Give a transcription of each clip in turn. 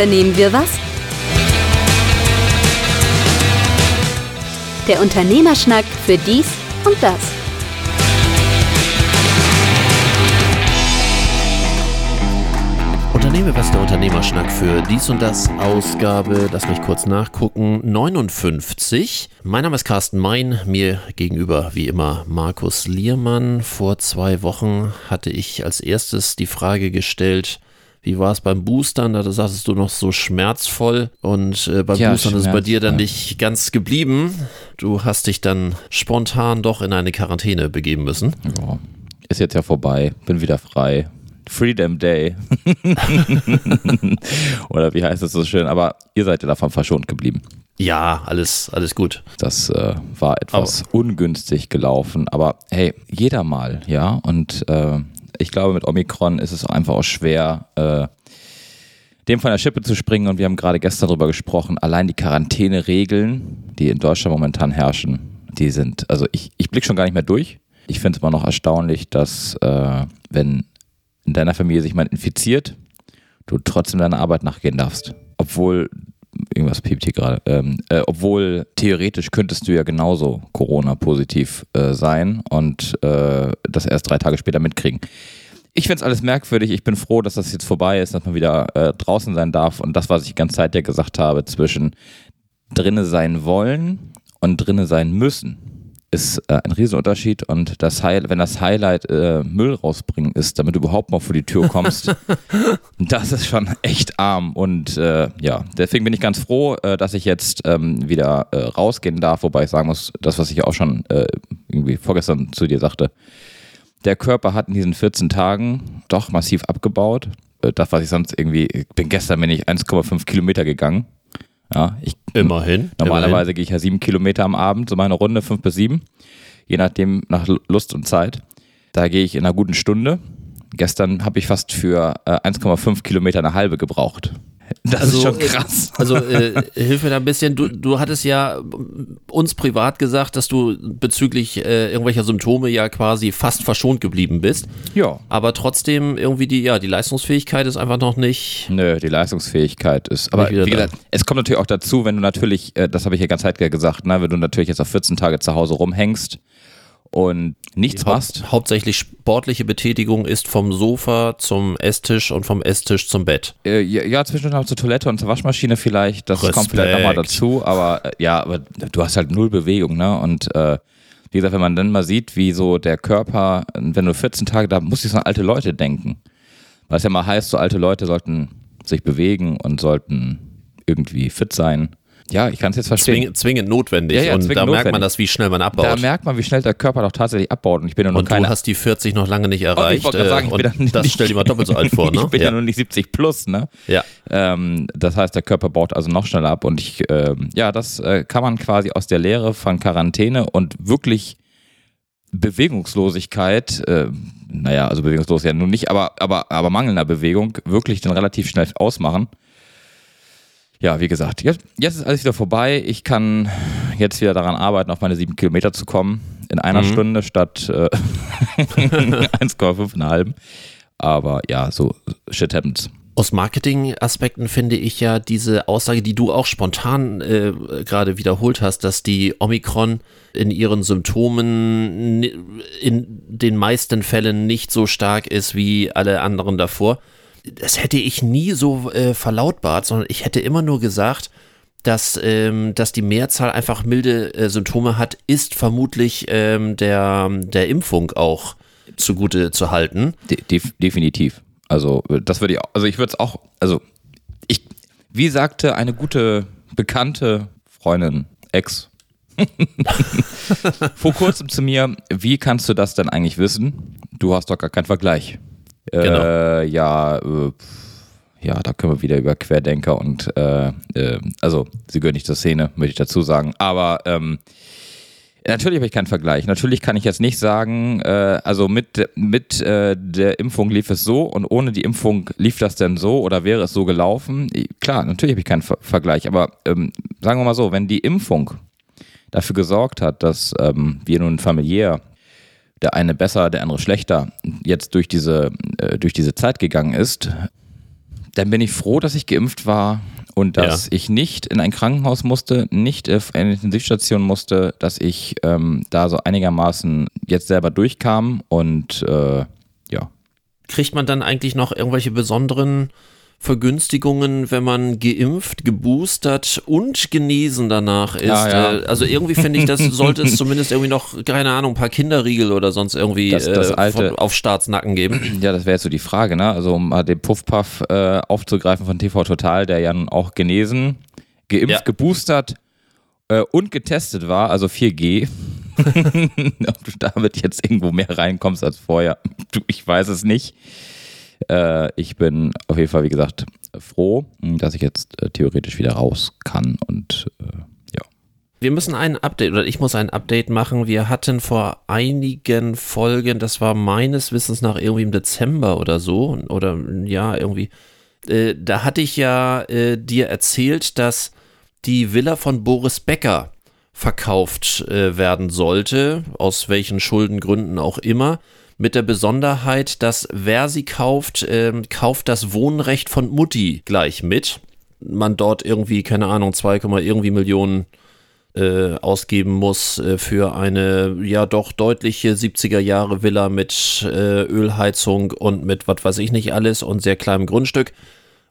unternehmen wir was? Der Unternehmerschnack für dies und das. Unternehme was der Unternehmerschnack für dies und das Ausgabe, lass mich kurz nachgucken, 59. Mein Name ist Carsten Mein, mir gegenüber wie immer Markus Liermann. Vor zwei Wochen hatte ich als erstes die Frage gestellt, wie war es beim Boostern? Da sagtest du noch so schmerzvoll und äh, beim Ja, Boostern ist es bei dir dann nicht ganz geblieben. Du hast dich dann spontan doch in eine Quarantäne begeben müssen. Ja, ist jetzt ja vorbei, bin wieder frei. Freedom Day. Oder wie heißt es so schön? Aber ihr seid ja davon verschont geblieben. Ja, alles, alles gut. Das äh, war etwas ungünstig gelaufen. Aber hey, jeder mal, ja. Und äh, ich glaube, mit Omikron ist es einfach auch schwer, äh, dem von der Schippe zu springen. Und wir haben gerade gestern darüber gesprochen. Allein die Quarantäneregeln, die in Deutschland momentan herrschen, die sind, also ich, ich blicke schon gar nicht mehr durch. Ich finde es immer noch erstaunlich, dass äh, wenn in deiner Familie sich jemand infiziert, du trotzdem deiner Arbeit nachgehen darfst. Obwohl, irgendwas piept hier gerade, ähm, äh, obwohl theoretisch könntest du ja genauso Corona-positiv äh, sein und äh, das erst drei Tage später mitkriegen. Ich finde es alles merkwürdig. Ich bin froh, dass das jetzt vorbei ist, dass man wieder äh, draußen sein darf. Und das, was ich die ganze Zeit ja gesagt habe, zwischen drinne sein wollen und drinne sein müssen, ist äh, ein Riesenunterschied. Und das High wenn das Highlight äh, Müll rausbringen ist, damit du überhaupt mal vor die Tür kommst, das ist schon echt arm. Und äh, ja, deswegen bin ich ganz froh, äh, dass ich jetzt ähm, wieder äh, rausgehen darf. Wobei ich sagen muss, das, was ich auch schon äh, irgendwie vorgestern zu dir sagte, der Körper hat in diesen 14 Tagen doch massiv abgebaut. Das, was ich sonst irgendwie, ich bin gestern bin ich 1,5 Kilometer gegangen. Ja, ich, Immerhin. normalerweise gehe ich ja sieben Kilometer am Abend, so meine Runde, fünf bis sieben. Je nachdem, nach Lust und Zeit. Da gehe ich in einer guten Stunde. Gestern habe ich fast für äh, 1,5 Kilometer eine halbe gebraucht. Das ist schon äh, krass. Also äh, hilf mir da ein bisschen. Du, du hattest ja äh, uns privat gesagt, dass du bezüglich äh, irgendwelcher Symptome ja quasi fast verschont geblieben bist. Ja. Aber trotzdem irgendwie die, ja, die Leistungsfähigkeit ist einfach noch nicht. Nö, die Leistungsfähigkeit ist. Aber wie gesagt, es kommt natürlich auch dazu, wenn du natürlich, äh, das habe ich ja ganz Zeit gesagt, ne, wenn du natürlich jetzt auf 14 Tage zu Hause rumhängst und nichts machst. Haupt, hauptsächlich sportliche Betätigung ist vom Sofa zum Esstisch und vom Esstisch zum Bett. Äh, ja, ja, zwischendurch noch zur Toilette und zur Waschmaschine vielleicht. Das kommt vielleicht nochmal Respekt. dazu. Aber äh, ja, aber du hast halt null Bewegung, ne? Und äh, wie gesagt, wenn man dann mal sieht, wie so der Körper, wenn du 14 Tage, da muss ich so an alte Leute denken. Weil es ja mal heißt, so alte Leute sollten sich bewegen und sollten irgendwie fit sein. Ja, ich kann es jetzt verstehen. Zwingend, zwingend notwendig. Ja, ja, und zwingend da merkt man notwendig. das, wie schnell man abbaut. Da merkt man, wie schnell der Körper doch tatsächlich abbaut. Und ich bin ja noch und keine. du hast die 40 noch lange nicht erreicht. wollte gerade sagen, ich äh, bin und dann nicht- das stellt dir mal doppelt so alt vor, ne? ich bin ja. ja. nur nicht 70 plus, ne? ja. Ähm, das heißt, der Körper baut also noch schneller ab. Und ich, ähm, ja, das äh, kann man quasi aus der Lehre von Quarantäne und wirklich Bewegungslosigkeit, äh, naja, also bewegungslos ja nun nicht, aber, aber, aber mangelnder Bewegung wirklich dann relativ schnell ausmachen. Ja, wie gesagt, jetzt, jetzt ist alles wieder vorbei. Ich kann jetzt wieder daran arbeiten, auf meine sieben Kilometer zu kommen. In einer Mhm. Stunde statt äh, 1,5 halben. Aber ja, so shit happens. Aus Marketing-Aspekten finde ich ja diese Aussage, die du auch spontan äh, gerade wiederholt hast, dass die Omikron in ihren Symptomen in den meisten Fällen nicht so stark ist wie alle anderen davor. Das hätte ich nie so äh, verlautbart, sondern ich hätte immer nur gesagt, dass, ähm, dass die Mehrzahl einfach milde äh, Symptome hat, ist vermutlich ähm, der, der Impfung auch zugute zu halten. De def definitiv. Also, das würde ich also ich würde es auch, also ich, wie sagte eine gute bekannte Freundin, Ex, vor kurzem zu mir, wie kannst du das denn eigentlich wissen? Du hast doch gar keinen Vergleich. Genau. Äh, ja, äh, ja, da können wir wieder über Querdenker und, äh, äh, also, sie gehören nicht zur Szene, möchte ich dazu sagen, aber, ähm, Natürlich habe ich keinen Vergleich. Natürlich kann ich jetzt nicht sagen, äh, also mit, mit äh, der Impfung lief es so und ohne die Impfung lief das denn so oder wäre es so gelaufen. Klar, natürlich habe ich keinen Ver Vergleich, aber ähm, sagen wir mal so, wenn die Impfung dafür gesorgt hat, dass ähm, wir nun familiär der eine besser, der andere schlechter jetzt durch diese, äh, durch diese Zeit gegangen ist, dann bin ich froh, dass ich geimpft war und dass ja. ich nicht in ein Krankenhaus musste, nicht auf eine Intensivstation musste, dass ich ähm, da so einigermaßen jetzt selber durchkam und äh, ja. Kriegt man dann eigentlich noch irgendwelche besonderen Vergünstigungen, wenn man geimpft, geboostert und genesen danach ist. Ja, ja. Äh, also irgendwie finde ich, das sollte es zumindest irgendwie noch, keine Ahnung, ein paar Kinderriegel oder sonst irgendwie das, das äh, alte, auf Staatsnacken geben. Ja, das wäre jetzt so die Frage, ne? Also um mal den Puffpuff äh, aufzugreifen von TV Total, der ja nun auch genesen, geimpft, ja. geboostert äh, und getestet war, also 4G. Ob du damit jetzt irgendwo mehr reinkommst als vorher, ich weiß es nicht. Äh, ich bin auf jeden Fall, wie gesagt, froh, dass ich jetzt äh, theoretisch wieder raus kann und äh, ja. Wir müssen ein Update oder ich muss ein Update machen. Wir hatten vor einigen Folgen, das war meines Wissens nach irgendwie im Dezember oder so oder ja, irgendwie. Äh, da hatte ich ja äh, dir erzählt, dass die Villa von Boris Becker verkauft äh, werden sollte, aus welchen Schuldengründen auch immer mit der Besonderheit, dass wer sie kauft, äh, kauft das Wohnrecht von Mutti gleich mit. Man dort irgendwie, keine Ahnung, 2, irgendwie Millionen äh, ausgeben muss äh, für eine ja doch deutliche 70er Jahre Villa mit äh, Ölheizung und mit was weiß ich nicht alles und sehr kleinem Grundstück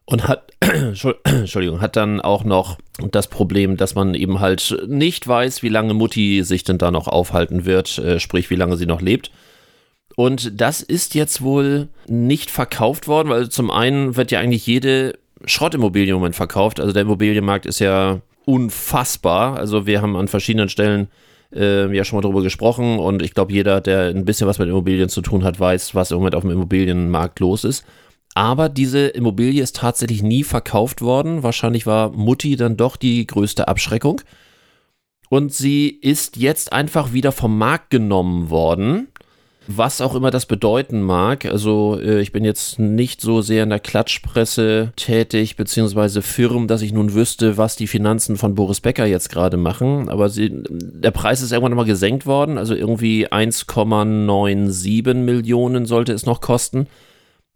und hat Entschuldigung hat dann auch noch das Problem, dass man eben halt nicht weiß, wie lange Mutti sich denn da noch aufhalten wird, äh, sprich wie lange sie noch lebt. Und das ist jetzt wohl nicht verkauft worden, weil zum einen wird ja eigentlich jede Schrottimmobilie im Moment verkauft. Also der Immobilienmarkt ist ja unfassbar. Also wir haben an verschiedenen Stellen äh, ja schon mal darüber gesprochen und ich glaube, jeder, der ein bisschen was mit Immobilien zu tun hat, weiß, was im Moment auf dem Immobilienmarkt los ist. Aber diese Immobilie ist tatsächlich nie verkauft worden. Wahrscheinlich war Mutti dann doch die größte Abschreckung. Und sie ist jetzt einfach wieder vom Markt genommen worden was auch immer das bedeuten mag. Also äh, ich bin jetzt nicht so sehr in der Klatschpresse tätig, beziehungsweise Firmen, dass ich nun wüsste, was die Finanzen von Boris Becker jetzt gerade machen. Aber sie, der Preis ist irgendwann mal gesenkt worden. Also irgendwie 1,97 Millionen sollte es noch kosten.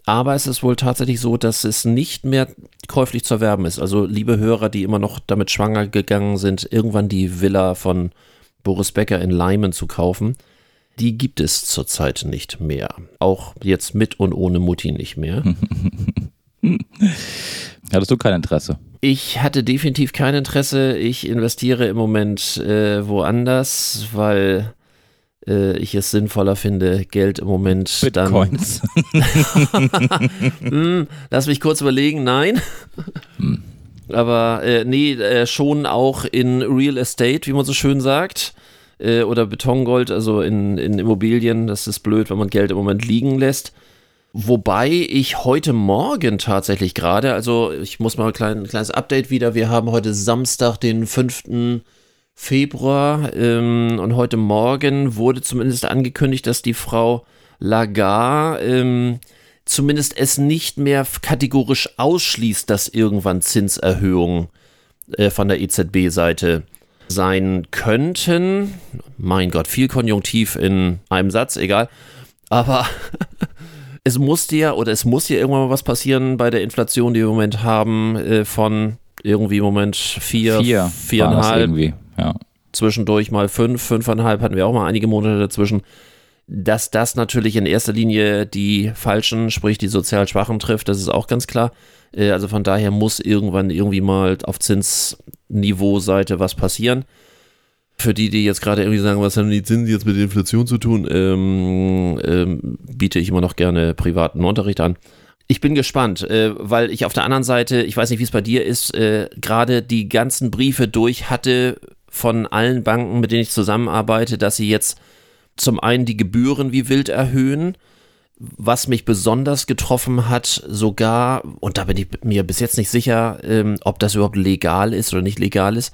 Aber es ist wohl tatsächlich so, dass es nicht mehr käuflich zu erwerben ist. Also liebe Hörer, die immer noch damit schwanger gegangen sind, irgendwann die Villa von Boris Becker in Leimen zu kaufen die gibt es zurzeit nicht mehr. Auch jetzt mit und ohne Mutti nicht mehr. Hattest du kein Interesse? Ich hatte definitiv kein Interesse. Ich investiere im Moment äh, woanders, weil äh, ich es sinnvoller finde, Geld im Moment Bitcoins. dann. hm, lass mich kurz überlegen. Nein. Hm. Aber äh, nee, äh, schon auch in Real Estate, wie man so schön sagt äh, oder Betongold, also in, in Immobilien. Das ist blöd, wenn man Geld im Moment liegen lässt. Wobei ich heute Morgen tatsächlich gerade, also ich muss mal ein, klein, ein kleines Update wieder. Wir haben heute Samstag, den 5. Februar ähm, und heute Morgen wurde zumindest angekündigt, dass die Frau Lagarde ähm, zumindest es nicht mehr kategorisch ausschließt, dass irgendwann Zinserhöhungen äh, von der EZB-Seite sein könnten. Mein Gott, viel Konjunktiv in einem Satz, egal. Aber es musste ja oder es muss ja irgendwann mal was passieren bei der Inflation, die wir im Moment haben, äh, von irgendwie im Moment vier, vier viereinhalb. Irgendwie, ja. Zwischendurch mal fünf, fünfeinhalb hatten wir auch mal einige Monate dazwischen. Dass das natürlich in erster Linie die Falschen, sprich die sozial Schwachen trifft, das ist auch ganz klar. Äh, also von daher muss irgendwann irgendwie mal auf Zinsniveau-Seite was passieren. Für die, die jetzt gerade irgendwie sagen, was haben die Zinsen jetzt mit der Inflation zu tun, ähm, ähm, biete ich immer noch gerne privaten Unterricht an. Ich bin gespannt, äh, weil ich auf der anderen Seite, ich weiß nicht, wie es bei dir ist, äh, gerade die ganzen Briefe durch hatte von allen Banken, mit denen ich zusammenarbeite, dass sie jetzt zum einen die Gebühren wie wild erhöhen was mich besonders getroffen hat, sogar, und da bin ich mir bis jetzt nicht sicher, ähm, ob das überhaupt legal ist oder nicht legal ist,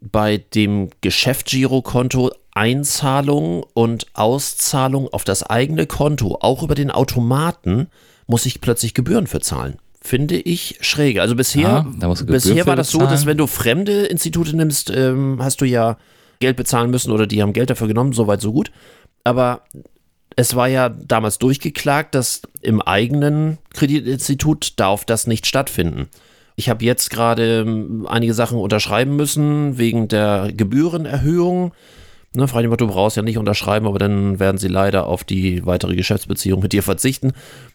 bei dem Geschäftsgirokonto Einzahlung und Auszahlung auf das eigene Konto, auch über den Automaten, muss ich plötzlich Gebühren für zahlen. Finde ich schräg. Also bisher, ja, bisher war das so, dass wenn du fremde Institute nimmst, ähm, hast du ja Geld bezahlen müssen oder die haben Geld dafür genommen, soweit so gut. Aber es war ja damals durchgeklagt, dass im eigenen Kreditinstitut darf das nicht stattfinden. Ich habe jetzt gerade ähm, einige Sachen unterschreiben müssen wegen der Gebührenerhöhung. Ne, Freundin, du brauchst ja nicht unterschreiben, aber dann werden sie leider auf die weitere Geschäftsbeziehung mit dir verzichten.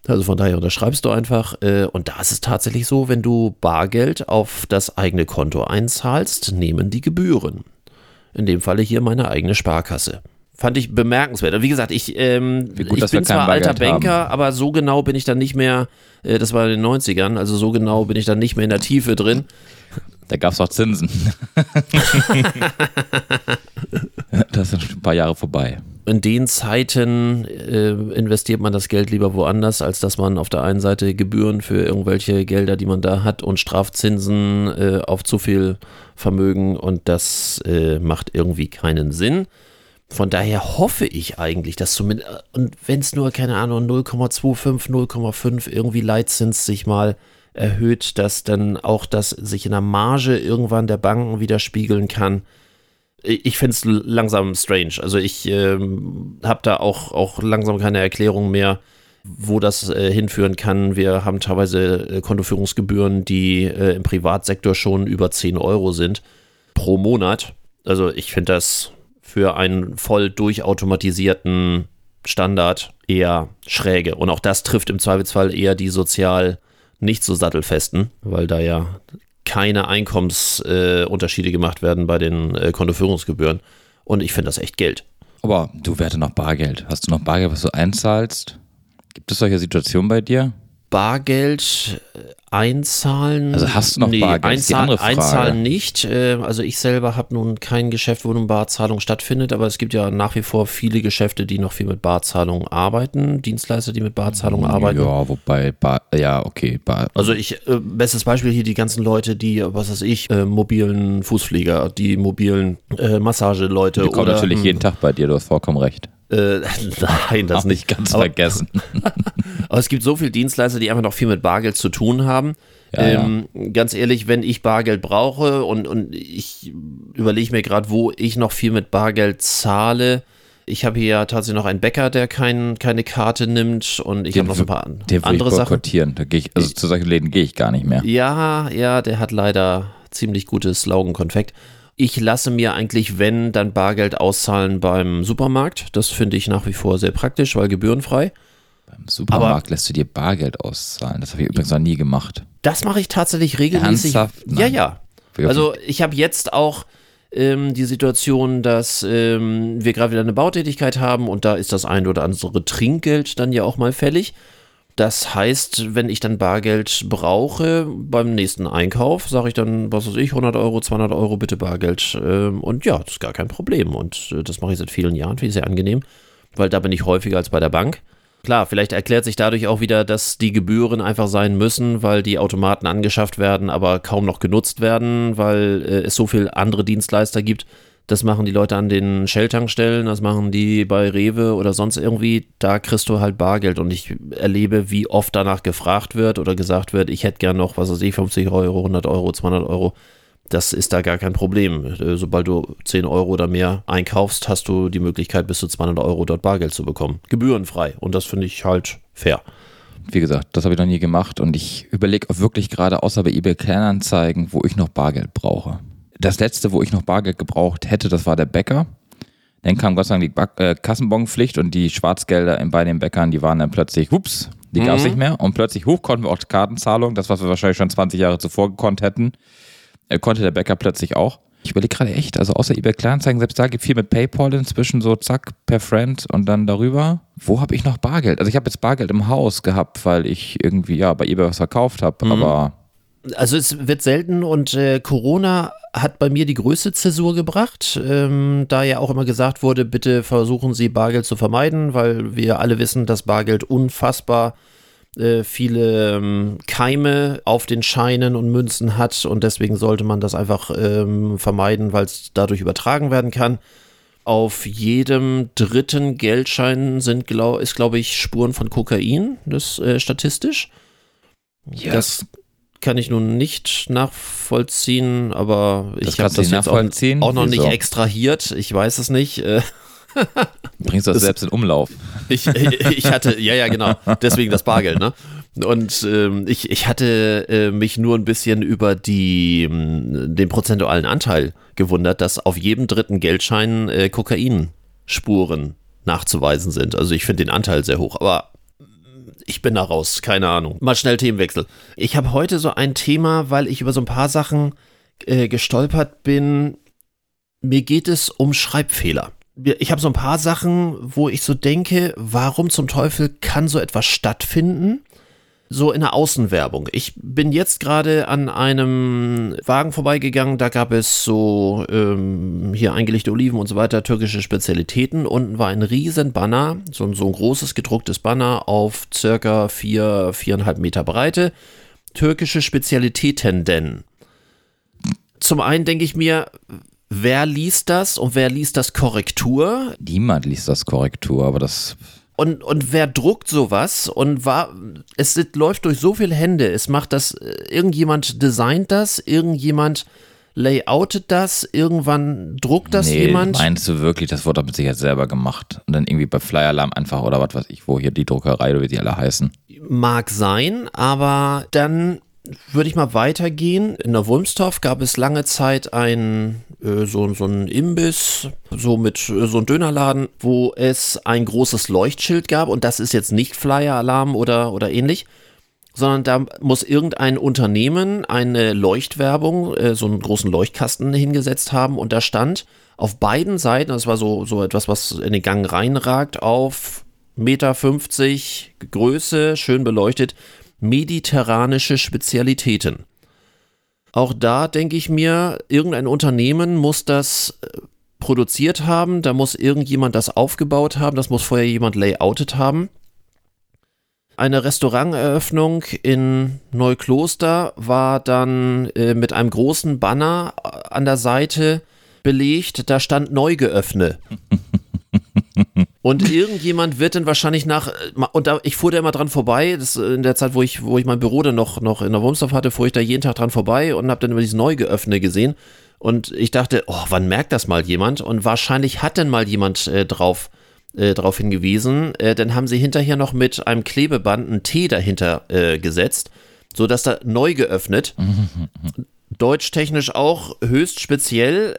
Also von daher unterschreibst du einfach. Äh, und da ist es tatsächlich so, wenn du Bargeld auf das eigene Konto einzahlst, nehmen die Gebühren. In dem Falle hier meine eigene Sparkasse. Fand ich bemerkenswert. Wie gesagt, ich, ähm, gut, ich bin zwar alter Banker, haben. aber so genau bin ich dann nicht mehr, äh, das war in den 90ern, also so genau bin ich dann nicht mehr in der Tiefe drin. Da gab es auch Zinsen. das sind schon ein paar Jahre vorbei. In den Zeiten äh, investiert man das Geld lieber woanders, als dass man auf der einen Seite Gebühren für irgendwelche Gelder, die man da hat, und Strafzinsen äh, auf zu viel Vermögen und das äh, macht irgendwie keinen Sinn. Von daher hoffe ich eigentlich, dass zumindest, und wenn es nur, keine Ahnung, 0,25, 0,5 irgendwie Leitzins sich mal erhöht, dass dann auch das sich in der Marge irgendwann der Banken widerspiegeln kann. Ich finde es langsam strange. Also ich ähm, habe da auch, auch langsam keine Erklärung mehr, wo das äh, hinführen kann. Wir haben teilweise äh, Kontoführungsgebühren, die äh, im Privatsektor schon über 10 Euro sind pro Monat. Also ich finde das für einen voll durchautomatisierten Standard eher schräge. Und auch das trifft im Zweifelsfall eher die sozial nicht so sattelfesten, weil da ja keine Einkommensunterschiede äh, gemacht werden bei den äh, Kontoführungsgebühren. Und ich finde das echt Geld. Aber du werte noch Bargeld. Hast du noch Bargeld, was du einzahlst? Gibt es solche Situationen bei dir? Bargeld äh, einzahlen. Also hast du noch nee, Bargeld? Einzahl, einzahlen nicht. Äh, also ich selber habe nun kein Geschäft, wo eine Barzahlung stattfindet, aber es gibt ja nach wie vor viele Geschäfte, die noch viel mit Barzahlung arbeiten, Dienstleister, die mit Barzahlung arbeiten. Ja, wobei, Bar, ja, okay. Bar. Also ich, äh, bestes Beispiel hier die ganzen Leute, die, was weiß ich, mobilen Fußpfleger, die mobilen Massageleute. Die kommen oder, natürlich jeden Tag bei dir, du hast vollkommen recht. Äh, nein, das Hab nicht. ganz aber, vergessen. aber es gibt so viele Dienstleister, die einfach noch viel mit Bargeld zu tun haben. Ja, ähm, ja. Ganz ehrlich, wenn ich Bargeld brauche und, und ich überlege mir gerade, wo ich noch viel mit Bargeld zahle. Ich habe hier ja tatsächlich noch einen Bäcker, der kein, keine Karte nimmt und ich habe noch so ein paar den andere ich Sachen. Da ich, also zu solchen Läden gehe ich gar nicht mehr. Ja, ja, der hat leider ziemlich gutes Laugenkonfekt. Ich lasse mir eigentlich, wenn, dann Bargeld auszahlen beim Supermarkt. Das finde ich nach wie vor sehr praktisch, weil gebührenfrei. Beim Supermarkt Aber lässt du dir Bargeld auszahlen. Das habe ich übrigens noch nie gemacht. Das mache ich tatsächlich regelmäßig. Ernsthaft? Ja, ja. Also ich habe jetzt auch ähm, die Situation, dass ähm, wir gerade wieder eine Bautätigkeit haben und da ist das ein oder andere Trinkgeld dann ja auch mal fällig. Das heißt, wenn ich dann Bargeld brauche beim nächsten Einkauf, sage ich dann, was weiß ich, 100 Euro, 200 Euro bitte Bargeld. Ähm, und ja, das ist gar kein Problem. Und äh, das mache ich seit vielen Jahren, finde ich sehr angenehm, weil da bin ich häufiger als bei der Bank. Klar, vielleicht erklärt sich dadurch auch wieder, dass die Gebühren einfach sein müssen, weil die Automaten angeschafft werden, aber kaum noch genutzt werden, weil äh, es so viele andere Dienstleister gibt, das machen die Leute an den Shell-Tankstellen, das machen die bei Rewe oder sonst irgendwie. Da kriegst du halt Bargeld und ich erlebe, wie oft danach gefragt wird oder gesagt wird, ich hätte gern noch, was weiß ich, 50 Euro, 100 Euro, 200 Euro. Das ist da gar kein Problem. Sobald du 10 Euro oder mehr einkaufst, hast du die Möglichkeit, bis zu 200 Euro dort Bargeld zu bekommen. Gebührenfrei. Und das finde ich halt fair. Wie gesagt, das habe ich noch nie gemacht und ich überlege auch wirklich gerade, außer bei eBay Kleinanzeigen, wo ich noch Bargeld brauche das letzte, wo ich noch Bargeld gebraucht hätte, das war der Bäcker. Dann kam Gott sei Dank die Back äh, Kassenbonpflicht und die Schwarzgelder bei den Bäckern, die waren dann plötzlich, ups, die mhm. gab es nicht mehr. Und plötzlich hoch konnten wir auch Kartenzahlung, das, was wir wahrscheinlich schon 20 Jahre zuvor gekonnt hätten, äh, konnte der Bäcker plötzlich auch. Ich überlege gerade echt, also außer eBay Kleinanzeigen, selbst da gibt viel mit PayPal inzwischen, so zack, per Friend und dann darüber. Wo habe ich noch Bargeld? Also ich habe jetzt Bargeld im Haus gehabt, weil ich irgendwie, ja, bei eBay was verkauft habe, mhm. aber also es wird selten und äh, Corona hat bei mir die größte Zäsur gebracht, ähm, da ja auch immer gesagt wurde, bitte versuchen Sie Bargeld zu vermeiden, weil wir alle wissen, dass Bargeld unfassbar äh, viele ähm, Keime auf den Scheinen und Münzen hat und deswegen sollte man das einfach ähm, vermeiden, weil es dadurch übertragen werden kann. Auf jedem dritten Geldschein sind, glaub, ist, glaube ich, Spuren von Kokain, das äh, statistisch. Ja. Das kann ich nun nicht nachvollziehen, aber das ich habe das jetzt auch, auch, noch Wieso? nicht extrahiert. Ich weiß es nicht. Äh. Bringst du das, das selbst in Umlauf? Ich, ich hatte, ja, ja, genau. Deswegen das Bargeld, ne? Und ähm, ich, ich hatte äh, mich nur ein bisschen über die, ähm, den prozentualen Anteil gewundert, dass auf jedem dritten Geldschein äh, Kokainspuren nachzuweisen sind. Also ich finde den Anteil sehr hoch, aber ich bin da raus, keine Ahnung. Mal schnell Themenwechsel. Ich habe heute so ein Thema, weil ich über so ein paar Sachen äh, gestolpert bin. Mir geht es um Schreibfehler. Ich habe so ein paar Sachen, wo ich so denke, warum zum Teufel kann so etwas stattfinden? So in der Außenwerbung. Ich bin jetzt gerade an einem Wagen vorbeigegangen, da gab es so ähm, hier eingelegte Oliven und so weiter, türkische Spezialitäten. Unten war ein riesen Banner, so, so ein großes gedrucktes Banner auf circa vier, viereinhalb Meter Breite. Türkische Spezialitäten denn. Zum einen denke ich mir, wer liest das und wer liest das Korrektur? Niemand liest das Korrektur, aber das und, und wer druckt sowas und war, es läuft durch so viele Hände, es macht das, äh, irgendjemand designt das, irgendjemand layoutet das, irgendwann druckt das nee, jemand. Meinst du wirklich, das wurde mit Sicherheit selber gemacht und dann irgendwie bei Flyer Alarm einfach oder was weiß ich, wo hier die Druckerei oder wie die alle heißen? Mag sein, aber dann würde ich mal weitergehen. In der Wulmstorf gab es lange Zeit ein äh, so, so ein Imbiss, so mit äh, so ein Dönerladen, wo es ein großes Leuchtschild gab und das ist jetzt nicht Flyer-Alarm oder, oder ähnlich, sondern da muss irgendein Unternehmen eine Leuchtwerbung, äh, so einen großen Leuchtkasten hingesetzt haben und da stand auf beiden Seiten, das war so, so etwas, was in den Gang reinragt, auf Meter 50 Größe, schön beleuchtet, mediterranische Spezialitäten. Auch da denke ich mir, irgendein Unternehmen muss das äh, produziert haben, da muss irgendjemand das aufgebaut haben, das muss vorher jemand layoutet haben. Eine Restauranteröffnung in Neukloster war dann äh, mit einem großen Banner äh, an der Seite belegt, da stand neu geöffnet. Und irgendjemand wird dann wahrscheinlich nach, und da, ich fuhr da immer dran vorbei, das in der Zeit, wo ich, wo ich mein Büro dann noch, noch in der Wurmsdorf hatte, fuhr ich da jeden Tag dran vorbei und habe dann immer dieses neu geöffnet gesehen. Und ich dachte, oh, wann merkt das mal jemand? Und wahrscheinlich hat dann mal jemand äh, drauf, äh, darauf hingewiesen. Äh, dann haben sie hinterher noch mit einem Klebeband einen T dahinter äh, gesetzt, sodass da neu geöffnet. Deutschtechnisch auch höchst speziell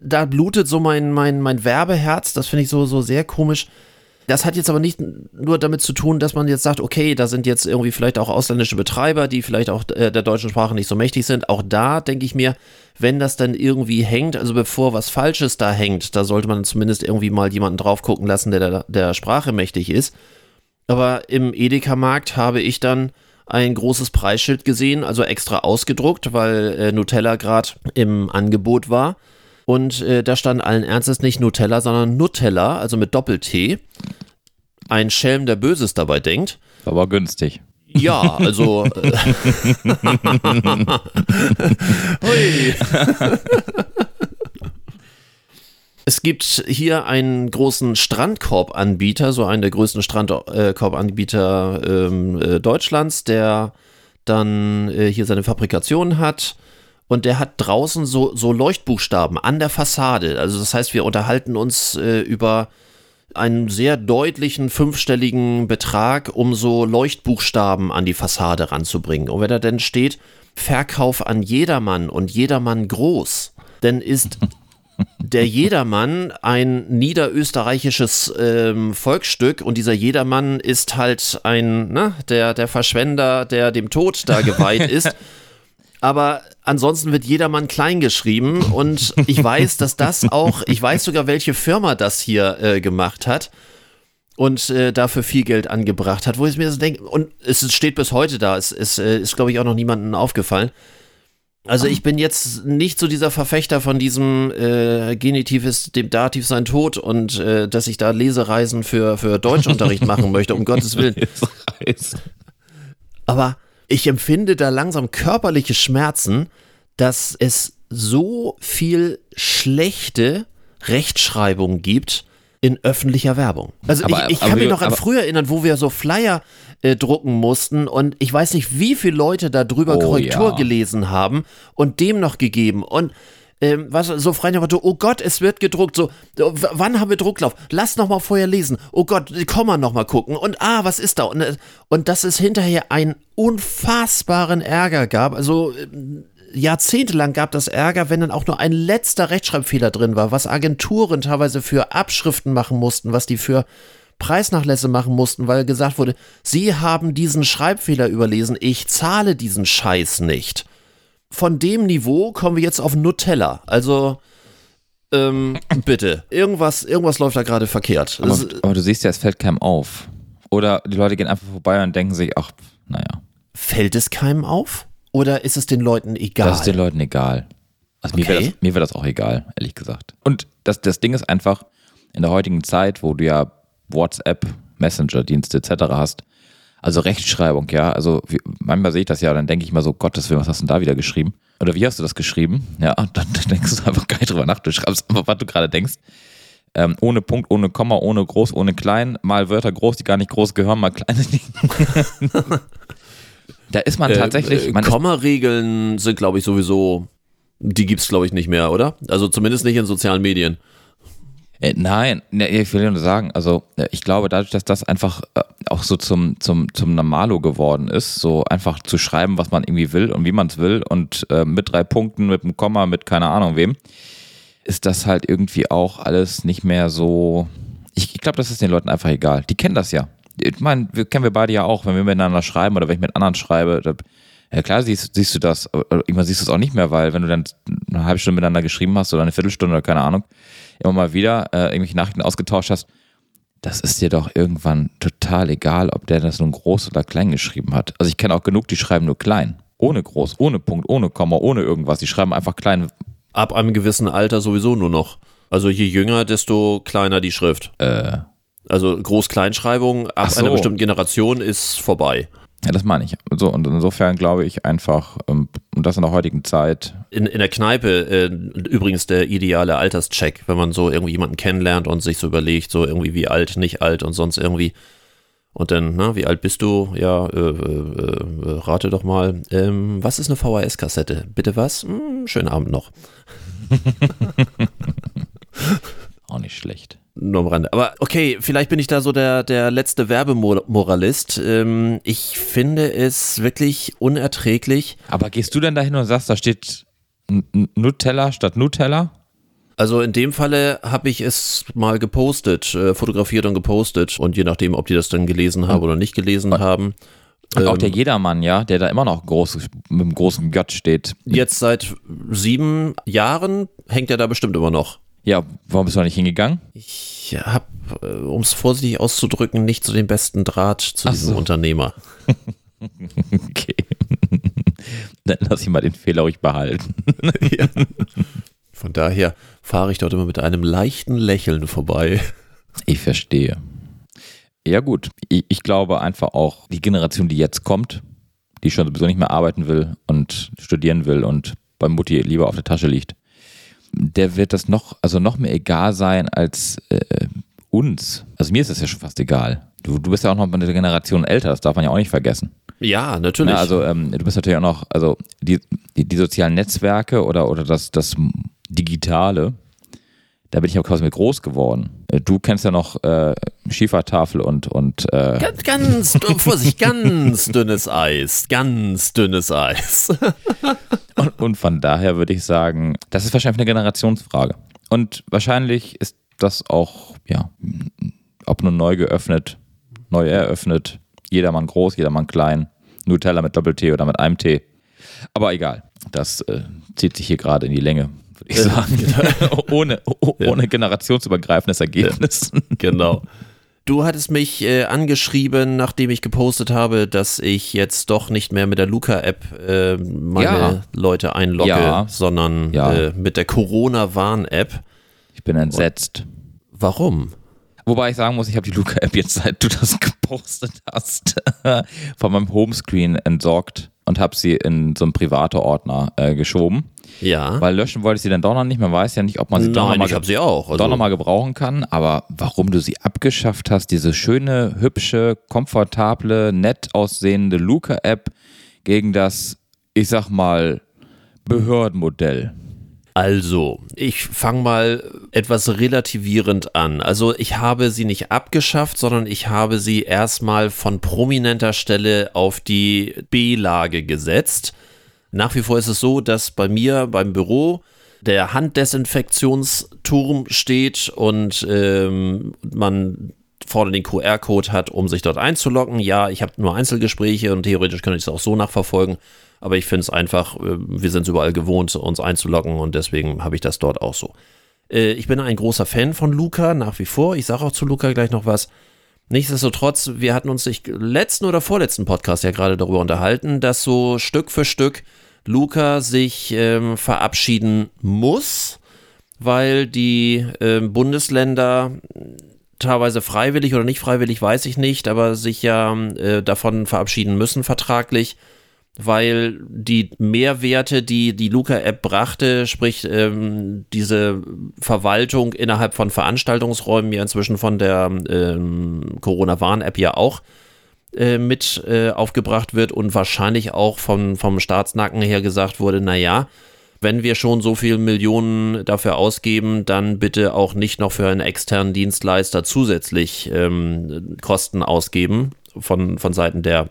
da blutet so mein, mein, mein Werbeherz, das finde ich so, so sehr komisch. Das hat jetzt aber nicht nur damit zu tun, dass man jetzt sagt, okay, da sind jetzt irgendwie vielleicht auch ausländische Betreiber, die vielleicht auch äh, der deutschen Sprache nicht so mächtig sind. Auch da denke ich mir, wenn das dann irgendwie hängt, also bevor was Falsches da hängt, da sollte man zumindest irgendwie mal jemanden drauf gucken lassen, der der, der Sprache mächtig ist. Aber im Edeka-Markt habe ich dann ein großes Preisschild gesehen, also extra ausgedruckt, weil äh, Nutella gerade im Angebot war. Und äh, da stand allen Ernstes nicht Nutella, sondern Nutella, also mit Doppel-T. Ein Schelm, der Böses dabei denkt. Aber günstig. Ja, also. Äh, Hui. Es gibt hier einen großen Strandkorbanbieter, so einen der größten Strandkorbanbieter ähm, äh, Deutschlands, der dann äh, hier seine Fabrikation hat und der hat draußen so, so Leuchtbuchstaben an der Fassade. Also das heißt, wir unterhalten uns äh, über einen sehr deutlichen fünfstelligen Betrag, um so Leuchtbuchstaben an die Fassade ranzubringen. Und wenn da denn steht, Verkauf an jedermann und jedermann groß, dann ist der Jedermann ein niederösterreichisches ähm, Volksstück und dieser Jedermann ist halt ein, ne, der, der Verschwender, der dem Tod da geweiht ist. Aber ansonsten wird jedermann klein geschrieben und ich weiß, dass das auch, ich weiß sogar, welche Firma das hier äh, gemacht hat und äh, dafür viel Geld angebracht hat, wo ich mir so denke, und es steht bis heute da, es, es äh, ist, glaube ich, auch noch niemandem aufgefallen. Also ich bin jetzt nicht so dieser Verfechter von diesem äh, Genitiv ist dem Dativ sein Tod und äh, dass ich da Lesereisen für, für Deutschunterricht machen möchte, um Gottes Willen. Aber ich empfinde da langsam körperliche Schmerzen, dass es so viel schlechte Rechtschreibung gibt in öffentlicher Werbung. Also aber, ich, ich kann mich noch an früher erinnern, wo wir so Flyer äh, drucken mussten und ich weiß nicht, wie viele Leute da drüber oh, Korrektur ja. gelesen haben und dem noch gegeben und ähm, was, so frei nach oh Gott, es wird gedruckt, so, wann haben wir Drucklauf? Lass noch mal vorher lesen. Oh Gott, Komma noch mal gucken. Und ah, was ist da? Und, äh, und dass es hinterher einen unfassbaren Ärger gab, also ähm, jahrzehntelang gab das Ärger, wenn dann auch nur ein letzter Rechtschreibfehler drin war, was Agenturen teilweise für Abschriften machen mussten, was die für Preisnachlässe machen mussten, weil gesagt wurde, sie haben diesen Schreibfehler überlesen, ich zahle diesen Scheiß nicht. Von dem Niveau kommen wir jetzt auf Nutella. Also, ähm, bitte. Irgendwas, irgendwas läuft da gerade verkehrt. Aber, Das, aber du siehst ja, es fällt keinem auf. Oder die Leute gehen einfach vorbei und denken sich, ach, naja, fällt es keinem auf? Oder ist es den Leuten egal? das ist den Leuten egal. Also mir wäre Okay. das, mir wär das auch egal, ehrlich gesagt. Und das, das Ding ist einfach, in der heutigen Zeit, wo du ja WhatsApp, Messenger-Dienste etc. hast, also Rechtschreibung, ja, also wie, manchmal sehe ich das ja, dann denke ich mal so, Gottes Willen, was hast du denn da wieder geschrieben? Oder wie hast du das geschrieben? Ja, und dann, denkst du einfach gar nicht drüber nach, du schreibst einfach, was du gerade denkst. Ähm, ohne Punkt, ohne Komma, ohne groß, ohne klein, mal Wörter groß, die gar nicht groß gehören, mal kleine. die- da ist man tatsächlich, äh, ist, Komma-Regeln sind, glaube ich, sowieso, die gibt's, glaube ich, nicht mehr, oder? Also zumindest nicht in sozialen Medien. Äh, nein, ne, ich will nur sagen, also äh, ich glaube, dadurch, dass das einfach äh, auch so zum, zum, zum Normalo geworden ist, so einfach zu schreiben, was man irgendwie will und wie man es will und äh, mit drei Punkten, mit einem Komma, mit keine Ahnung wem, ist das halt irgendwie auch alles nicht mehr so. Ich, ich glaube, das ist den Leuten einfach egal. Die kennen das ja. Ich meine, wir kennen wir beide ja auch, wenn wir miteinander schreiben oder wenn ich mit anderen schreibe. Da, ja klar siehst, siehst du das, irgendwann siehst du es auch nicht mehr, weil wenn du dann eine halbe Stunde miteinander geschrieben hast oder eine Viertelstunde oder keine Ahnung, immer mal wieder äh, irgendwelche Nachrichten ausgetauscht hast, das ist dir doch irgendwann total egal, ob der das nun groß oder klein geschrieben hat. Also ich kenne auch genug, die schreiben nur klein. Ohne groß, ohne Punkt, ohne Komma, ohne irgendwas. Die schreiben einfach klein. Ab einem gewissen Alter sowieso nur noch. Also je jünger, desto kleiner die Schrift. Äh, Also Groß-Kleinschreibung ab so. einer bestimmten Generation ist vorbei. Ja, das meine ich. So, und insofern glaube ich einfach, ähm, und das in der heutigen Zeit, In, in der Kneipe äh, übrigens der ideale Alterscheck, wenn man so irgendwie jemanden kennenlernt und sich so überlegt, so irgendwie wie alt, nicht alt und sonst irgendwie. Und dann, na, wie alt bist du? Ja, äh, äh, äh, rate doch mal. Ähm, was ist eine VHS-Kassette? Bitte was? Hm, schönen Abend noch. auch nicht schlecht. Nur am Rande. Aber okay, vielleicht bin ich da so der, der letzte Werbemoralist. Ähm, ich finde es wirklich unerträglich. Aber gehst du denn dahin und sagst, da steht Nutella statt Nutella? Also in dem Falle habe ich es mal gepostet, äh, fotografiert und gepostet. Und je nachdem, ob die das dann gelesen haben oder nicht gelesen haben. Und auch ähm, der Jedermann, ja, der da immer noch groß, mit einem großen Gott steht. Jetzt seit sieben Jahren hängt er da bestimmt immer noch. Ja, warum bist du da nicht hingegangen? Ich habe, um es vorsichtig auszudrücken, nicht so den besten Draht zu Ach diesem so. Unternehmer. Okay. Dann lass ich mal den Fehler ruhig behalten. Von daher fahre ich dort immer mit einem leichten Lächeln vorbei. Ich verstehe. Ja gut, ich, ich glaube einfach auch, die Generation, die jetzt kommt, die schon sowieso nicht mehr arbeiten will und studieren will und bei Mutti lieber auf der Tasche liegt, der wird das noch, also noch mehr egal sein als äh, uns. Also mir ist das ja schon fast egal. Du, du bist ja auch noch eine Generation älter, das darf man ja auch nicht vergessen. Ja, natürlich. Ja, also ähm, du bist natürlich auch noch, also die, die, die sozialen Netzwerke oder, oder das, das Digitale, da bin ich auch quasi mit groß geworden. Äh, Du kennst ja noch äh, Schiefertafel und, und äh, Ganz, ganz, Vorsicht, ganz dünnes Eis, ganz dünnes Eis. Und, und von daher würde ich sagen, das ist wahrscheinlich eine Generationsfrage. Und wahrscheinlich ist das auch, ja, ob nun neu geöffnet, neu eröffnet, jedermann groß, jedermann klein, Nutella mit Doppel-T oder mit einem T. Aber egal, das äh, zieht sich hier gerade in die Länge, würde ich sagen. ohne, oh, ohne generationsübergreifendes Ergebnis. genau. Du hattest mich äh, angeschrieben, nachdem ich gepostet habe, dass ich jetzt doch nicht mehr mit der Luca-App äh, meine Ja. Leute einlogge, Ja. sondern Ja. äh, mit der Corona-Warn-App. Ich bin entsetzt. Warum? Wobei ich sagen muss, ich habe die Luca-App jetzt, seit du das gepostet hast, von meinem Homescreen entsorgt und habe sie in so einen private Ordner äh, geschoben. Ja. Weil löschen wollte ich sie dann doch noch nicht. Man weiß ja nicht, ob man sie doch Nein, noch ich mal, habe sie auch. Also, doch noch mal gebrauchen kann. Aber warum du sie abgeschafft hast, diese schöne, hübsche, komfortable, nett aussehende Luca-App gegen das, ich sag mal, Behördenmodell. Also, ich fange mal etwas relativierend an. Also, ich habe sie nicht abgeschafft, sondern ich habe sie erstmal von prominenter Stelle auf die B-Lage gesetzt. Nach wie vor ist es so, dass bei mir beim Büro der Handdesinfektionsturm steht und ähm, man vorne den QR-Code hat, um sich dort einzuloggen. Ja, ich habe nur Einzelgespräche und theoretisch könnte ich es auch so nachverfolgen. Aber ich finde es einfach, äh, wir sind es überall gewohnt, uns einzuloggen und deswegen habe ich das dort auch so. Äh, ich bin ein großer Fan von Luca, nach wie vor. Ich sage auch zu Luca gleich noch was. Nichtsdestotrotz, wir hatten uns nicht letzten oder vorletzten Podcast ja gerade darüber unterhalten, dass so Stück für Stück Luca sich ähm, verabschieden muss, weil die äh, Bundesländer teilweise freiwillig oder nicht freiwillig, weiß ich nicht, aber sich ja äh, davon verabschieden müssen vertraglich weil die Mehrwerte, die die Luca-App brachte, sprich ähm, diese Verwaltung innerhalb von Veranstaltungsräumen, ja inzwischen von der ähm, Corona-Warn-App ja auch äh, mit äh, aufgebracht wird und wahrscheinlich auch vom, vom Staatsnacken her gesagt wurde, naja, wenn wir schon so viele Millionen dafür ausgeben, dann bitte auch nicht noch für einen externen Dienstleister zusätzlich ähm, Kosten ausgeben von, von Seiten der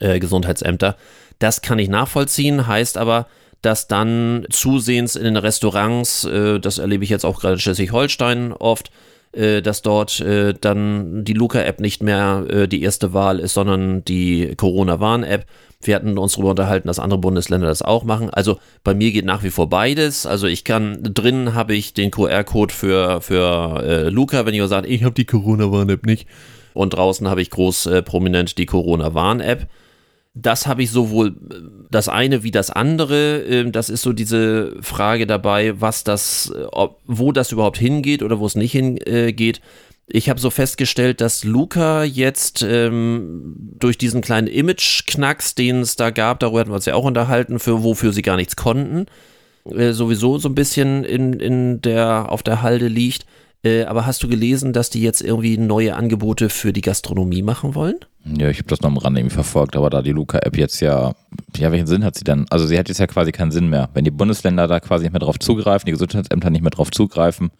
äh, Gesundheitsämter. Das kann ich nachvollziehen, heißt aber, dass dann zusehends in den Restaurants, äh, das erlebe ich jetzt auch gerade in Schleswig-Holstein oft, äh, dass dort äh, dann die Luca-App nicht mehr äh, die erste Wahl ist, sondern die Corona-Warn-App. Wir hatten uns darüber unterhalten, dass andere Bundesländer das auch machen. Also bei mir geht nach wie vor beides. Also ich kann, drinnen habe ich den QR-Code für, für äh, Luca, wenn ihr sagt, ich habe die Corona-Warn-App nicht. Und draußen habe ich groß äh, prominent die Corona-Warn-App das habe ich sowohl äh, das eine wie das andere. Ähm, das ist so diese Frage dabei, was das, äh, wo das überhaupt hingeht oder wo es nicht hingeht. Ich habe so festgestellt, dass Luca jetzt ähm, durch diesen kleinen Image-Knacks, den es da gab, darüber hatten wir uns ja auch unterhalten, für wofür sie gar nichts konnten, äh, sowieso so ein bisschen in, in der, auf der Halde liegt. Äh, aber hast du gelesen, dass die jetzt irgendwie neue Angebote für die Gastronomie machen wollen? Ja, ich habe das noch am Rand irgendwie verfolgt, aber da die Luca-App jetzt ja, ja, welchen Sinn hat sie denn? Also sie hat jetzt ja quasi keinen Sinn mehr. Wenn die Bundesländer da quasi nicht mehr drauf zugreifen, die Gesundheitsämter nicht mehr drauf zugreifen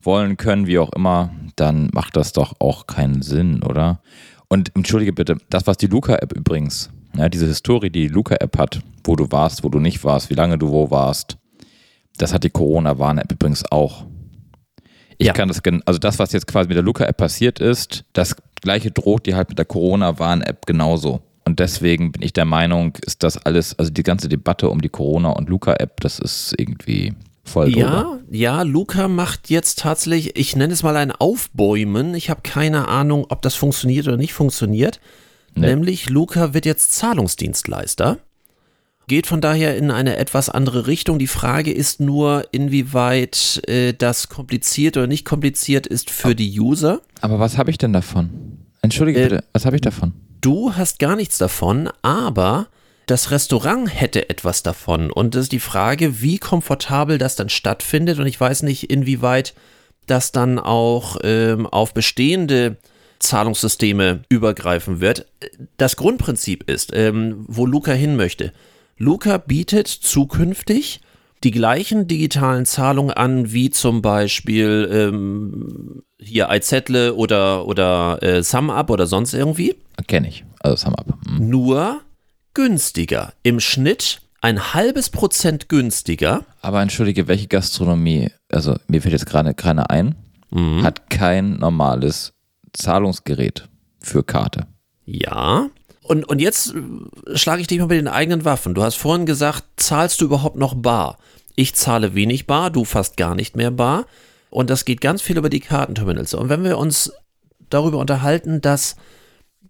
wollen, können, wie auch immer, dann macht das doch auch keinen Sinn, oder? Und entschuldige bitte, das, was die Luca-App übrigens, ja, diese Historie, die die Luca-App hat, wo du warst, wo du nicht warst, wie lange du wo warst, das hat die Corona-Warn-App übrigens auch. Ich ja. kann das, also das, was jetzt quasi mit der Luca-App passiert ist, das gleiche droht dir halt mit der Corona-Warn-App genauso. Und deswegen bin ich der Meinung, ist das alles, also die ganze Debatte um die Corona- und Luca-App, das ist irgendwie voll Ja, drüber. ja, Luca macht jetzt tatsächlich, ich nenne es mal ein Aufbäumen. Ich habe keine Ahnung, ob das funktioniert oder nicht funktioniert. Nee. Nämlich, Luca wird jetzt Zahlungsdienstleister geht von daher in eine etwas andere Richtung. Die Frage ist nur, inwieweit äh, das kompliziert oder nicht kompliziert ist für aber, die User. Aber was habe ich denn davon? Entschuldige äh, bitte, was habe ich davon? Du hast gar nichts davon, aber das Restaurant hätte etwas davon. Und das ist die Frage, wie komfortabel das dann stattfindet. Und ich weiß nicht, inwieweit das dann auch ähm, auf bestehende Zahlungssysteme übergreifen wird. Das Grundprinzip ist, ähm, wo Luca hin möchte. Luca bietet zukünftig die gleichen digitalen Zahlungen an, wie zum Beispiel ähm, hier iZettle oder, oder äh, SumUp oder sonst irgendwie. Kenne ich, also SumUp. Mhm. Nur günstiger. Im Schnitt ein halbes Prozent günstiger. Aber entschuldige, welche Gastronomie, also mir fällt jetzt gerade keine ein, mhm. hat kein normales Zahlungsgerät für Karte. Ja, und, und jetzt äh, schlage ich dich mal mit den eigenen Waffen. Du hast vorhin gesagt, zahlst du überhaupt noch bar? Ich zahle wenig bar, du fast gar nicht mehr bar. Und das geht ganz viel über die Kartenterminals. Und wenn wir uns darüber unterhalten, dass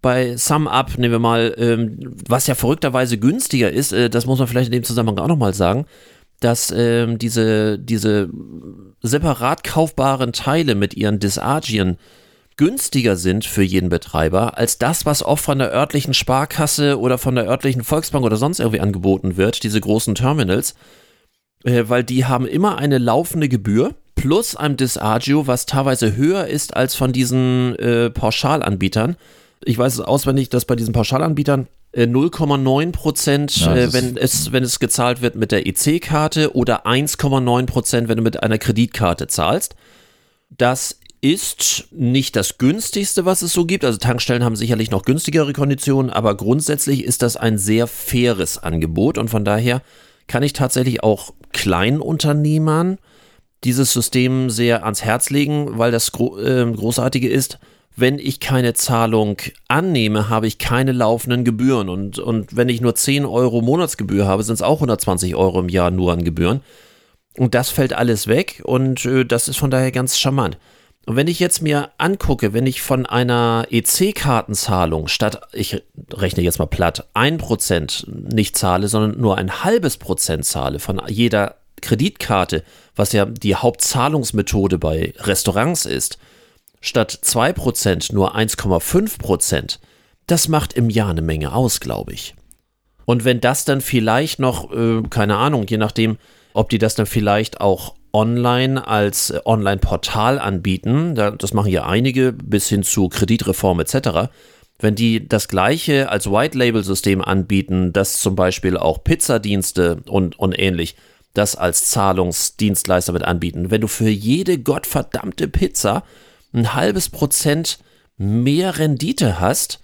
bei SumUp, nehmen wir mal, ähm, was ja verrückterweise günstiger ist, äh, das muss man vielleicht in dem Zusammenhang auch nochmal sagen, dass ähm, diese, diese separat kaufbaren Teile mit ihren Disagien günstiger sind für jeden Betreiber als das, was oft von der örtlichen Sparkasse oder von der örtlichen Volksbank oder sonst irgendwie angeboten wird, diese großen Terminals, äh, weil die haben immer eine laufende Gebühr plus ein Disagio, was teilweise höher ist als von diesen äh, Pauschalanbietern. Ich weiß es auswendig, dass bei diesen Pauschalanbietern 0,9 Prozent, Ja, äh, wenn es, wenn es gezahlt wird mit der EC-Karte oder 1,9 Prozent, wenn du mit einer Kreditkarte zahlst. Das ist nicht das günstigste, was es so gibt. Also Tankstellen haben sicherlich noch günstigere Konditionen, aber grundsätzlich ist das ein sehr faires Angebot und von daher kann ich tatsächlich auch Kleinunternehmern dieses System sehr ans Herz legen, weil das Gro äh, Großartige ist, wenn ich keine Zahlung annehme, habe ich keine laufenden Gebühren. Und, und wenn ich nur 10 Euro Monatsgebühr habe, sind es auch 120 Euro im Jahr nur an Gebühren. Und das fällt alles weg und äh, das ist von daher ganz charmant. Und wenn ich jetzt mir angucke, wenn ich von einer EC-Kartenzahlung statt, ich rechne jetzt mal platt, ein Prozent nicht zahle, sondern nur ein halbes Prozent zahle von jeder Kreditkarte, was ja die Hauptzahlungsmethode bei Restaurants ist, statt 2% nur 1,5%, das macht im Jahr eine Menge aus, glaube ich. Und wenn das dann vielleicht noch, äh, keine Ahnung, je nachdem, ob die das dann vielleicht auch online als äh, Online-Portal anbieten, da, das machen ja einige bis hin zu Kreditreform etc., wenn die das gleiche als White-Label-System anbieten, das zum Beispiel auch Pizzadienste und, und ähnlich, das als Zahlungsdienstleister mit anbieten, wenn du für jede gottverdammte Pizza ein halbes Prozent mehr Rendite hast,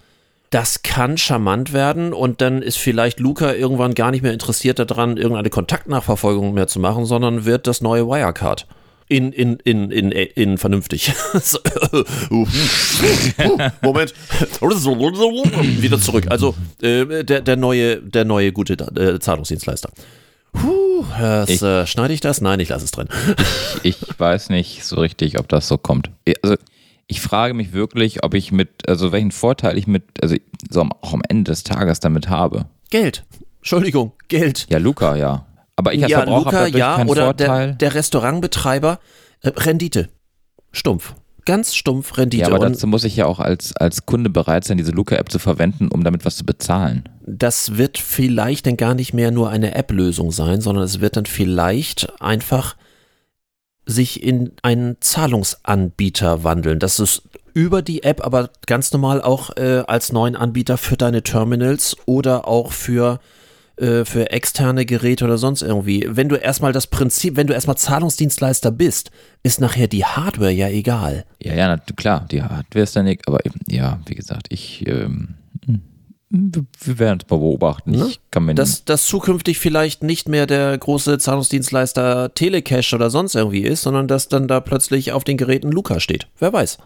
das kann charmant werden und dann ist vielleicht Luca irgendwann gar nicht mehr interessiert daran, irgendeine Kontaktnachverfolgung mehr zu machen, sondern wird das neue Wirecard. In, in, in, in, in vernünftig. Moment. Wieder zurück. Also äh, der, der, neue, der neue gute äh, Zahlungsdienstleister. Puh, das, äh, schneide ich das? Nein, ich lasse es drin. Ich, ich weiß nicht so richtig, ob das so kommt. Also ich frage mich wirklich, ob ich mit, also welchen Vorteil ich mit, also so auch am Ende des Tages damit habe. Geld. Entschuldigung, Geld. Ja, Luca, ja. Aber ich als ja, Verbraucher Luca, dadurch ja, keinen oder Vorteil. der, der Restaurantbetreiber, äh, Rendite. Stumpf. Ganz stumpf Rendite. ja, aber dazu muss ich ja auch als, als Kunde bereit sein, diese Luca-App zu verwenden, um damit was zu bezahlen. das wird vielleicht dann gar nicht mehr nur eine App-Lösung sein, sondern es wird dann vielleicht einfach sich in einen Zahlungsanbieter wandeln. Das ist über die App, aber ganz normal auch äh, als neuen Anbieter für deine Terminals oder auch für, äh, für externe Geräte oder sonst irgendwie. Wenn du erstmal das Prinzip, wenn du erstmal Zahlungsdienstleister bist, ist nachher die Hardware ja egal. Ja, ja, na, klar, die Hardware ist dann aber eben, ja, wie gesagt, ich, ähm, wir werden es mal beobachten. Ne? Ich kann mir dass das zukünftig vielleicht nicht mehr der große Zahlungsdienstleister Telecash oder sonst irgendwie ist, sondern dass dann da plötzlich auf den Geräten Luca steht. Wer weiß.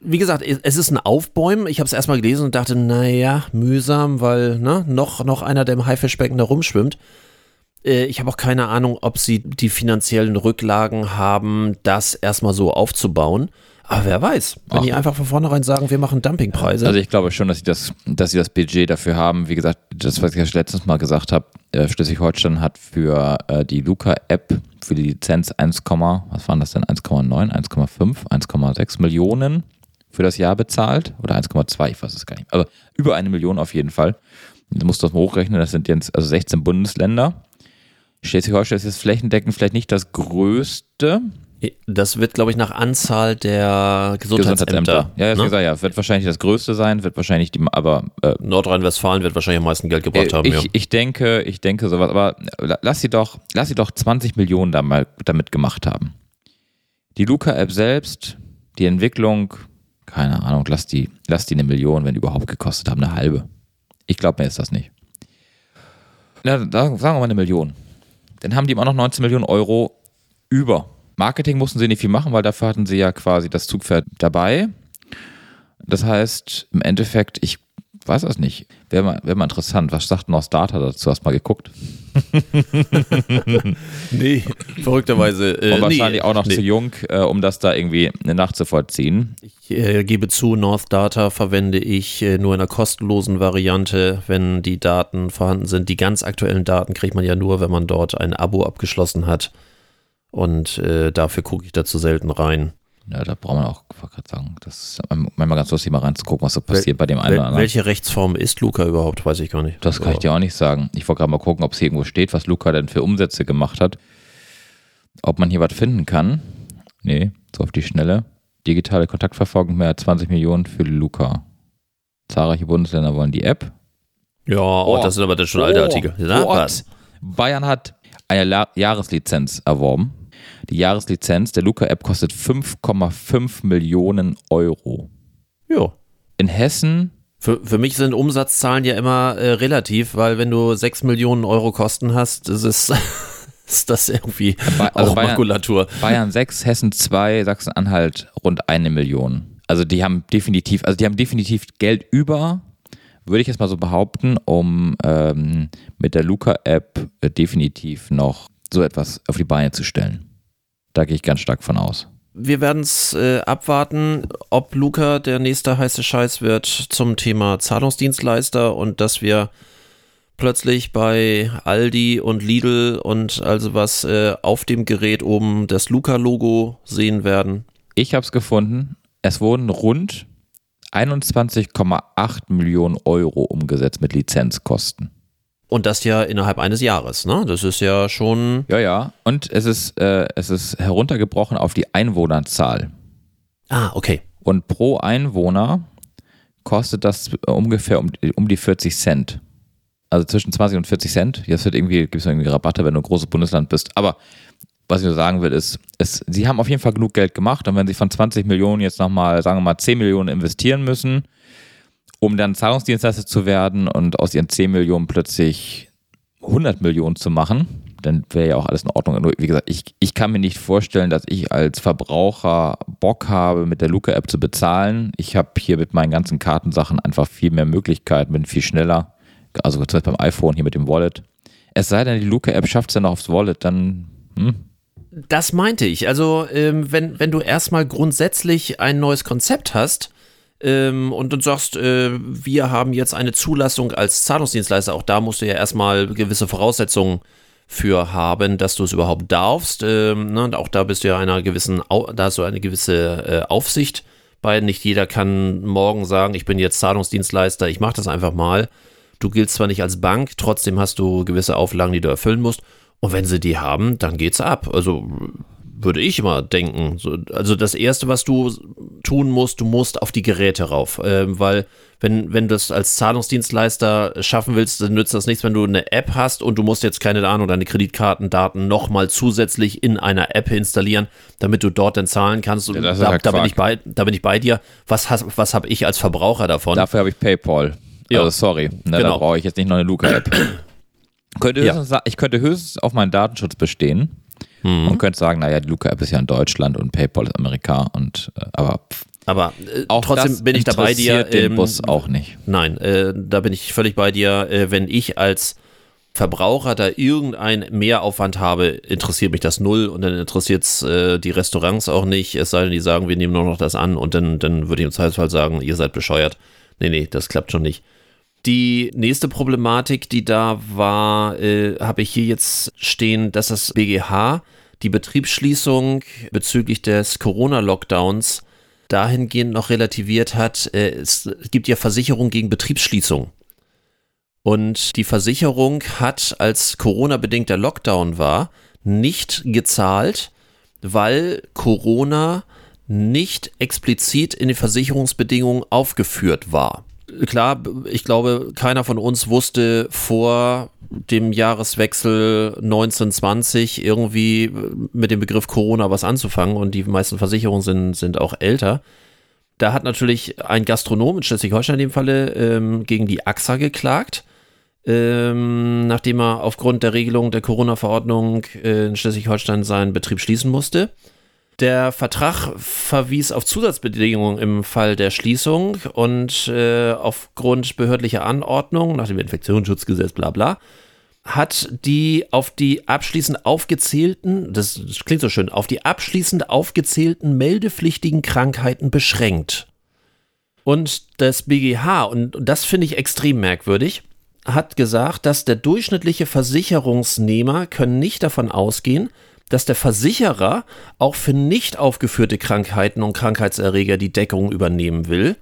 Wie gesagt, es ist ein Aufbäumen. Ich habe es erstmal gelesen und dachte, naja, mühsam, weil ne, noch, noch einer, der im Haifischbecken da rumschwimmt. Äh, Ich habe auch keine Ahnung, ob sie die finanziellen Rücklagen haben, das erstmal so aufzubauen. Aber wer weiß, wenn Ach. die einfach von vornherein sagen, wir machen Dumpingpreise. Also ich glaube schon, dass sie das, dass sie das Budget dafür haben. Wie gesagt, das, was ich letztens mal gesagt habe, äh, Schleswig-Holstein hat für äh, die Luca-App für die Lizenz 1, was waren das denn? 1,9, 1,5, 1,6 Millionen für das Jahr bezahlt. Oder 1,2, ich weiß es gar nicht. Also über eine Million auf jeden Fall. Du musst das mal hochrechnen, das sind jetzt also 16 Bundesländer. Schleswig-Holstein ist jetzt flächendeckend vielleicht nicht das größte, Das wird, glaube ich, nach Anzahl der Gesundheitsämter. Ja, das ne? gesagt, ja, wird wahrscheinlich das größte sein, wird wahrscheinlich die, aber äh, Nordrhein-Westfalen wird wahrscheinlich am meisten Geld gebracht haben. ich, ja. ich denke, ich denke sowas, aber la- lass sie doch, lass sie doch 20 Millionen da mal damit gemacht haben. Die Luca-App selbst, die Entwicklung, keine Ahnung, lass die, lass die eine Million, wenn überhaupt gekostet haben, eine halbe. Ich glaube, mehr ist das nicht. Na, da, sagen wir mal eine Million. Dann haben die immer noch 19 Millionen Euro über. Marketing mussten sie nicht viel machen, weil dafür hatten sie ja quasi das Zugpferd dabei. Das heißt, im Endeffekt, ich weiß das nicht. Wäre mal, wär mal interessant. Was sagt noch Starter dazu? Hast du mal geguckt? Nee, verrückterweise. Äh, Und wahrscheinlich nee, auch noch nee. zu jung, äh, um das da irgendwie nachzuvollziehen. Ich äh, gebe zu, North Data verwende ich äh, nur in einer kostenlosen Variante, wenn die Daten vorhanden sind. Die ganz aktuellen Daten kriegt man ja nur, wenn man dort ein Abo abgeschlossen hat. Und äh, dafür gucke ich dazu selten rein. Ja, da braucht man auch, ich wollte gerade sagen, das ist manchmal ganz lustig, mal reinzugucken, was so passiert bei dem einen Wel oder anderen. welche Rechtsform ist Luca überhaupt? Weiß ich gar nicht. Das kann ich dir auch nicht sagen. Ich wollte gerade mal gucken, ob es hier irgendwo steht, was Luca denn für Umsätze gemacht hat. Ob man hier was finden kann. Nee, so auf die Schnelle. Digitale Kontaktverfolgung mehr als 20 Millionen für Luca. Zahlreiche Bundesländer wollen die App. Ja, oh, das sind aber dann schon alte Artikel. Na, was? Bayern hat eine La Jahreslizenz erworben. Die Jahreslizenz der Luca-App kostet 5,5 Millionen Euro. Ja. In Hessen. Für, für mich sind Umsatzzahlen ja immer äh, relativ, weil wenn du 6 Millionen Euro Kosten hast, ist es. ist das irgendwie also auch Bayern, Makulatur. Bayern 6, Hessen 2, Sachsen-Anhalt rund eine Million. Also die haben definitiv, also die haben definitiv Geld über, würde ich jetzt mal so behaupten, um ähm, mit der Luca-App äh, definitiv noch so etwas auf die Beine zu stellen. Da gehe ich ganz stark von aus. Wir werden es äh, abwarten, ob Luca der nächste heiße Scheiß wird zum Thema Zahlungsdienstleister und dass wir plötzlich bei Aldi und Lidl und also was äh, auf dem Gerät oben das Luca-Logo sehen werden. Ich habe es gefunden. Es wurden rund 21,8 Millionen Euro umgesetzt mit Lizenzkosten. Und das ja innerhalb eines Jahres, ne? Das ist ja schon. Ja, ja. Und es ist, äh, es ist heruntergebrochen auf die Einwohnerzahl. Ah, okay. Und pro Einwohner kostet das ungefähr um, um die 40 Cent. Also zwischen 20 und 40 Cent. Jetzt wird irgendwie, gibt es irgendwie Rabatte, wenn du ein großes Bundesland bist. Aber was ich nur sagen will, ist, es, sie haben auf jeden Fall genug Geld gemacht und wenn sie von 20 Millionen jetzt nochmal, sagen wir mal, 10 Millionen investieren müssen, um dann Zahlungsdienstleister zu werden und aus ihren 10 Millionen plötzlich 100 Millionen zu machen, dann wäre ja auch alles in Ordnung. Nur, wie gesagt, ich, ich kann mir nicht vorstellen, dass ich als Verbraucher Bock habe, mit der Luca-App zu bezahlen. Ich habe hier mit meinen ganzen Kartensachen einfach viel mehr Möglichkeiten, bin viel schneller. Also zum Beispiel beim iPhone hier mit dem Wallet. Es sei denn, die Luca-App schafft es ja noch aufs Wallet, dann hm, das meinte ich. Also, ähm, wenn, wenn du erstmal grundsätzlich ein neues Konzept hast ähm, und du sagst, äh, wir haben jetzt eine Zulassung als Zahlungsdienstleister, auch da musst du ja erstmal gewisse Voraussetzungen für haben, dass du es überhaupt darfst. Ähm, ne? Und auch da bist du ja einer gewissen, da hast du eine gewisse äh, Aufsicht bei. Nicht jeder kann morgen sagen, ich bin jetzt Zahlungsdienstleister, ich mache das einfach mal. Du giltst zwar nicht als Bank, trotzdem hast du gewisse Auflagen, die du erfüllen musst. Und wenn sie die haben, dann geht's ab. Also würde ich immer denken. also das Erste, was du tun musst, du musst auf die Geräte rauf. Ähm, weil wenn, wenn du das als Zahlungsdienstleister schaffen willst, dann nützt das nichts, wenn du eine App hast und du musst jetzt keine Ahnung, deine Kreditkartendaten nochmal zusätzlich in einer App installieren, damit du dort dann zahlen kannst. Ja, da, ja da, bin ich bei, da bin ich bei dir. Was, was habe ich als Verbraucher davon? Dafür habe ich PayPal. Ja. Also sorry, ne, genau. da brauche ich jetzt nicht noch eine Luca-App. Könnte ja. ich könnte höchstens auf meinen Datenschutz bestehen mhm. und könnte sagen, naja, die Luca-App ist ja in Deutschland und PayPal ist Amerika und äh, aber aber äh, auch trotzdem bin ich da bei dir. Den ähm, Bus auch nicht. Nein, äh, da bin ich völlig bei dir. Äh, wenn ich als Verbraucher da irgendein Mehraufwand habe, interessiert mich das null und dann interessiert es äh, die Restaurants auch nicht, es sei denn, die sagen, wir nehmen nur noch das an und dann, dann würde ich im Zweifelsfall sagen, ihr seid bescheuert. Nee, nee, das klappt schon nicht. Die nächste Problematik, die da war, äh, habe ich hier jetzt stehen, dass das BGH die Betriebsschließung bezüglich des Corona-Lockdowns dahingehend noch relativiert hat. Äh, es gibt ja Versicherung gegen Betriebsschließung. Und die Versicherung hat, als Corona-bedingter Lockdown war, nicht gezahlt, weil Corona nicht explizit in den Versicherungsbedingungen aufgeführt war klar, ich glaube, keiner von uns wusste vor dem Jahreswechsel 1920 irgendwie mit dem Begriff Corona was anzufangen und die meisten Versicherungen sind, sind auch älter. Da hat natürlich ein Gastronom in Schleswig-Holstein in dem Falle ähm, gegen die AXA geklagt, ähm, nachdem er aufgrund der Regelung der Corona-Verordnung äh, in Schleswig-Holstein seinen Betrieb schließen musste. Der Vertrag verwies auf Zusatzbedingungen im Fall der Schließung und äh, aufgrund behördlicher Anordnung nach dem Infektionsschutzgesetz bla bla hat die auf die abschließend aufgezählten, das klingt so schön, auf die abschließend aufgezählten meldepflichtigen Krankheiten beschränkt. Und das BGH, und das finde ich extrem merkwürdig, hat gesagt, dass der durchschnittliche Versicherungsnehmer können nicht davon ausgehen, dass der Versicherer auch für nicht aufgeführte Krankheiten und Krankheitserreger die Deckung übernehmen will.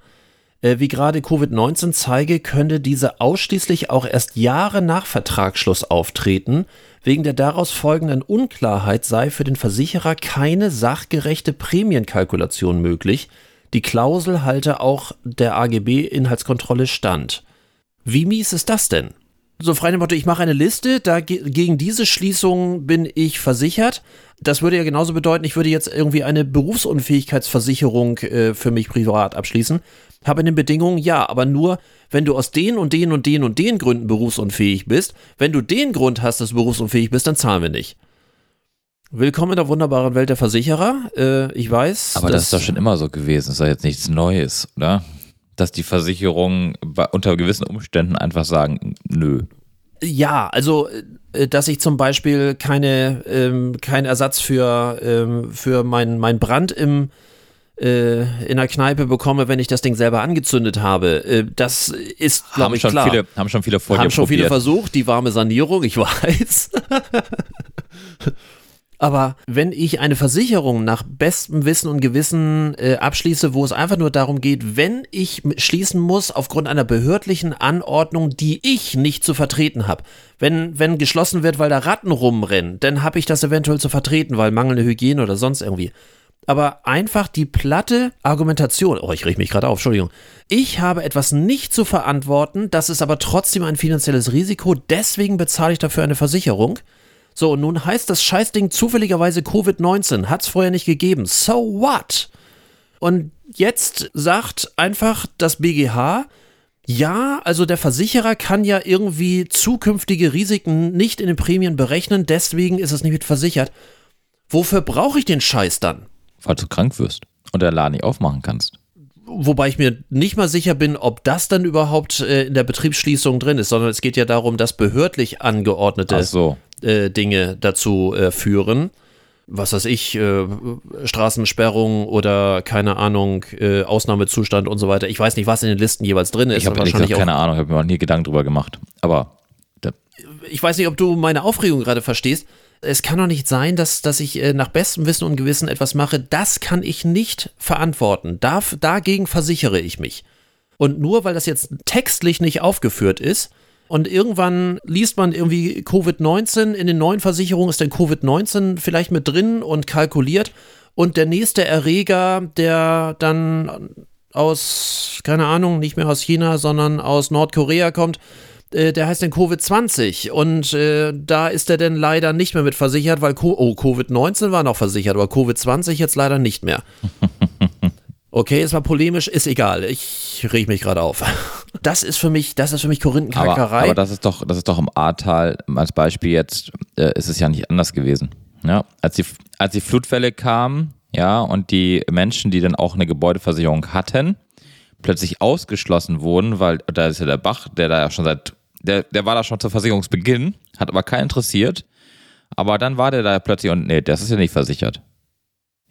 Äh, wie gerade Covid-19 zeige, könnte diese ausschließlich auch erst Jahre nach Vertragsschluss auftreten. Wegen der daraus folgenden Unklarheit sei für den Versicherer keine sachgerechte Prämienkalkulation möglich. Die Klausel halte auch der AGB-Inhaltskontrolle stand. Wie mies ist das denn? So frei dem Motto, ich mache eine Liste, da gegen diese Schließung bin ich versichert. Das würde ja genauso bedeuten, ich würde jetzt irgendwie eine Berufsunfähigkeitsversicherung äh, für mich privat abschließen. Habe eine Bedingung, ja, aber nur, wenn du aus den und den und den und den Gründen berufsunfähig bist. Wenn du den Grund hast, dass du berufsunfähig bist, dann zahlen wir nicht. Willkommen in der wunderbaren Welt der Versicherer. Äh, ich weiß. Aber das ist doch schon immer so gewesen. Das ist doch jetzt nichts Neues, oder? Dass die Versicherungen unter gewissen Umständen einfach sagen, nö. Ja, also äh, dass ich zum Beispiel keine ähm, keinen Ersatz für ähm, für mein mein Brand im äh, in der Kneipe bekomme, wenn ich das Ding selber angezündet habe. Äh, das ist, glaube ich, schon klar. Viele, haben schon viele vor Haben schon probiert. viele versucht, die warme Sanierung, ich weiß. Aber wenn ich eine Versicherung nach bestem Wissen und Gewissen äh, abschließe, wo es einfach nur darum geht, wenn ich schließen muss aufgrund einer behördlichen Anordnung, die ich nicht zu vertreten habe, wenn, wenn geschlossen wird, weil da Ratten rumrennen, dann habe ich das eventuell zu vertreten, weil mangelnde Hygiene oder sonst irgendwie. Aber einfach die platte Argumentation, oh, ich rieche mich gerade auf, Entschuldigung. Ich habe etwas nicht zu verantworten, das ist aber trotzdem ein finanzielles Risiko, deswegen bezahle ich dafür eine Versicherung. So, nun heißt das Scheißding zufälligerweise Covid-19. Hat es vorher nicht gegeben. So what? Und jetzt sagt einfach das BGH, ja, also der Versicherer kann ja irgendwie zukünftige Risiken nicht in den Prämien berechnen, deswegen ist es nicht mit versichert. Wofür brauche ich den Scheiß dann? Falls du krank wirst und der Laden nicht aufmachen kannst. Wobei ich mir nicht mal sicher bin, ob das dann überhaupt äh, in der Betriebsschließung drin ist, sondern es geht ja darum, dass behördlich angeordnete so äh, Dinge dazu äh, führen. Was weiß ich, äh, Straßensperrung oder keine Ahnung, äh, Ausnahmezustand und so weiter. Ich weiß nicht, was in den Listen jeweils drin ist. Ich habe keine Ahnung, ich habe mir noch nie Gedanken drüber gemacht. Aber ich weiß nicht, ob du meine Aufregung gerade verstehst. Es kann doch nicht sein, dass, dass ich äh, nach bestem Wissen und Gewissen etwas mache. Das kann ich nicht verantworten. Darf, dagegen versichere ich mich. Und nur weil das jetzt textlich nicht aufgeführt ist, und irgendwann liest man irgendwie Covid-19, in den neuen Versicherungen ist dann Covid-19 vielleicht mit drin und kalkuliert. Und der nächste Erreger, der dann aus, keine Ahnung, nicht mehr aus China, sondern aus Nordkorea kommt, äh, der heißt dann Covid-20 und äh, da ist er dann leider nicht mehr mit versichert, weil Co oh, Covid-19 war noch versichert, aber Covid-20 jetzt leider nicht mehr. Okay, es war polemisch, ist egal. Ich reg mich gerade auf. Das ist für mich, das ist für mich Korinthenkackerei. Aber, aber das ist doch, das ist doch im Ahrtal als Beispiel jetzt, äh, ist es ja nicht anders gewesen. Ja, als die, als die Flutwelle kamen, ja, und die Menschen, die dann auch eine Gebäudeversicherung hatten, plötzlich ausgeschlossen wurden, weil da ist ja der Bach, der da ja schon seit, der, der war da schon zu Versicherungsbeginn, hat aber keinen interessiert. Aber dann war der da plötzlich und nee, das ist ja nicht versichert.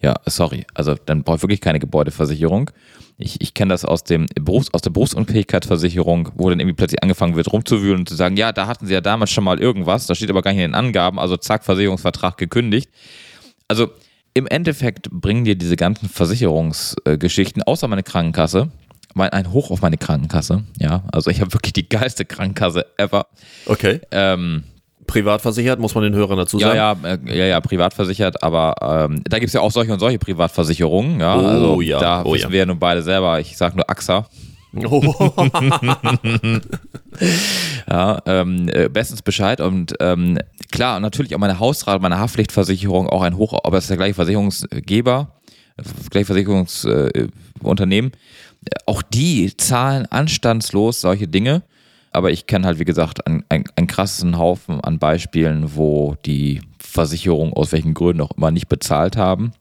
Ja, sorry. Also dann brauche ich wirklich keine Gebäudeversicherung. Ich, ich kenne das aus, dem Berufs-, aus der Berufsunfähigkeitsversicherung, wo dann irgendwie plötzlich angefangen wird rumzuwühlen und zu sagen, ja, da hatten sie ja damals schon mal irgendwas, das steht aber gar nicht in den Angaben, also zack, Versicherungsvertrag gekündigt. Also im Endeffekt bringen dir diese ganzen Versicherungsgeschichten, außer meine Krankenkasse, ein Hoch auf meine Krankenkasse, ja. Also ich habe wirklich die geilste Krankenkasse ever. Okay. Ähm, privat versichert, muss man den Hörern dazu sagen. Ja, ja, äh, ja, ja privat versichert, aber ähm, da gibt es ja auch solche und solche Privatversicherungen. Ja, oh, also ja. Da oh, wissen ja. wir ja nun beide selber, ich sage nur AXA. Oh. ja, ähm, äh, bestens Bescheid und ähm, klar, natürlich auch meine Hausrat, meine Haftpflichtversicherung auch ein Hoch, aber es ist der gleiche Versicherungsgeber, das gleiche Versicherungsunternehmen, äh, auch die zahlen anstandslos solche Dinge aber ich kenne halt, wie gesagt, einen, einen, einen krassen Haufen an Beispielen, wo die Versicherungen aus welchen Gründen auch immer nicht bezahlt haben.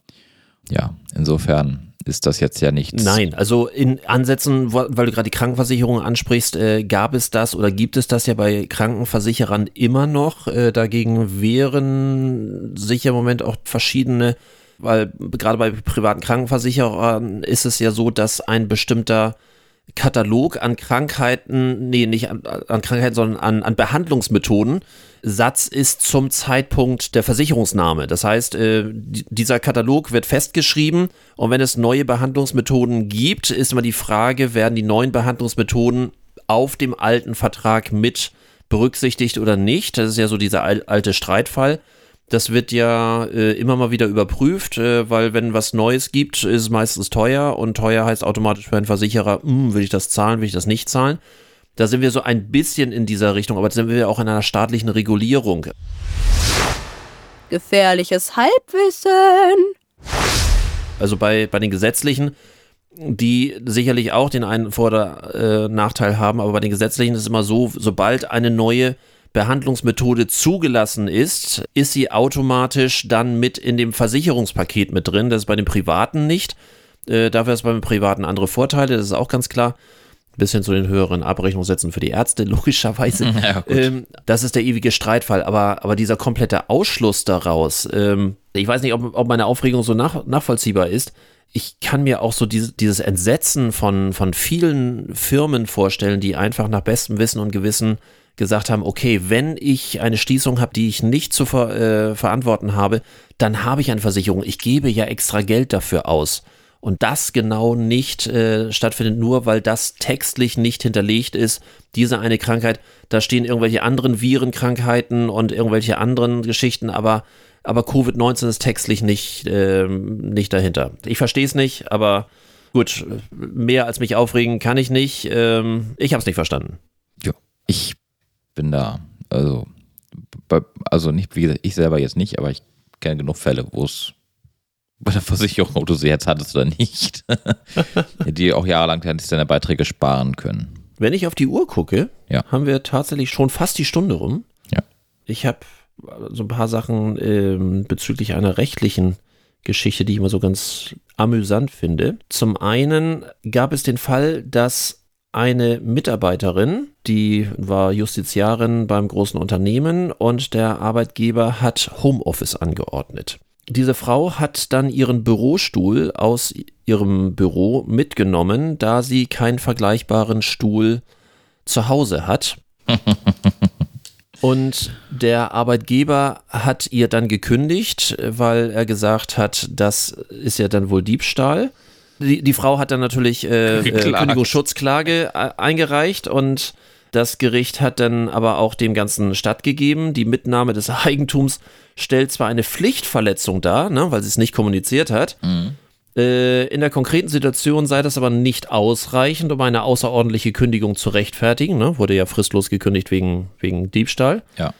Ja, insofern ist das jetzt ja nichts. Nein, also in Ansätzen, weil du gerade die Krankenversicherung ansprichst, äh, gab es das oder gibt es das ja bei Krankenversicherern immer noch. Äh, dagegen wären sicher im Moment auch verschiedene, weil gerade bei privaten Krankenversicherern ist es ja so, dass ein bestimmter Katalog an Krankheiten, nee, nicht an, an Krankheiten, sondern an, an Behandlungsmethoden Satz ist zum Zeitpunkt der Versicherungsnahme. Das heißt, äh, dieser Katalog wird festgeschrieben und wenn es neue Behandlungsmethoden gibt, ist immer die Frage, werden die neuen Behandlungsmethoden auf dem alten Vertrag mit berücksichtigt oder nicht? Das ist ja so dieser alte Streitfall. Das wird ja äh, immer mal wieder überprüft, äh, weil wenn was Neues gibt, ist es meistens teuer und teuer heißt automatisch für einen Versicherer, hm, will ich das zahlen, will ich das nicht zahlen. Da sind wir so ein bisschen in dieser Richtung, aber da sind wir auch in einer staatlichen Regulierung. Gefährliches Halbwissen. Also bei, bei den gesetzlichen, die sicherlich auch den einen Vor- oder äh, Nachteil haben, aber bei den gesetzlichen ist es immer so, sobald eine neue Behandlungsmethode zugelassen ist, ist sie automatisch dann mit in dem Versicherungspaket mit drin. Das ist bei den Privaten nicht. Äh, dafür ist beim Privaten andere Vorteile, das ist auch ganz klar. Bis hin zu den höheren Abrechnungssätzen für die Ärzte, logischerweise. Ja, ähm, das ist der ewige Streitfall. Aber, aber dieser komplette Ausschluss daraus, ähm, ich weiß nicht, ob, ob meine Aufregung so nach, nachvollziehbar ist. Ich kann mir auch so diese, dieses Entsetzen von, von vielen Firmen vorstellen, die einfach nach bestem Wissen und Gewissen gesagt haben, okay, wenn ich eine Schließung habe, die ich nicht zu ver, äh, verantworten habe, dann habe ich eine Versicherung. Ich gebe ja extra Geld dafür aus und das genau nicht äh, stattfindet, nur weil das textlich nicht hinterlegt ist, diese eine Krankheit, da stehen irgendwelche anderen Virenkrankheiten und irgendwelche anderen Geschichten, aber, aber Covid-19 ist textlich nicht, äh, nicht dahinter. Ich verstehe es nicht, aber gut, mehr als mich aufregen kann ich nicht. Ähm, ich habe es nicht verstanden. Ja, ich bin da, also, also nicht, wie gesagt, ich selber jetzt nicht, aber ich kenne genug Fälle, wo es bei der Versicherung, ob du sie jetzt hattest oder nicht, die auch jahrelang deine Beiträge sparen können. Wenn ich auf die Uhr gucke, ja. haben wir tatsächlich schon fast die Stunde rum. Ja. Ich habe so ein paar Sachen ähm, bezüglich einer rechtlichen Geschichte, die ich immer so ganz amüsant finde. Zum einen gab es den Fall, dass eine Mitarbeiterin, die war Justiziarin beim großen Unternehmen und der Arbeitgeber hat Homeoffice angeordnet diese Frau hat dann ihren Bürostuhl aus ihrem Büro mitgenommen, da sie keinen vergleichbaren Stuhl zu Hause hat. Und der Arbeitgeber hat ihr dann gekündigt, weil er gesagt hat, das ist ja dann wohl Diebstahl. Die, die Frau hat dann natürlich äh, äh, Kündigungsschutzklage äh, eingereicht und das Gericht hat dann aber auch dem Ganzen stattgegeben. Die Mitnahme des Eigentums stellt zwar eine Pflichtverletzung dar, ne, weil sie es nicht kommuniziert hat. Mhm. Äh, in der konkreten Situation sei das aber nicht ausreichend, um eine außerordentliche Kündigung zu rechtfertigen. Ne? Wurde ja fristlos gekündigt wegen, wegen Diebstahl. Ja.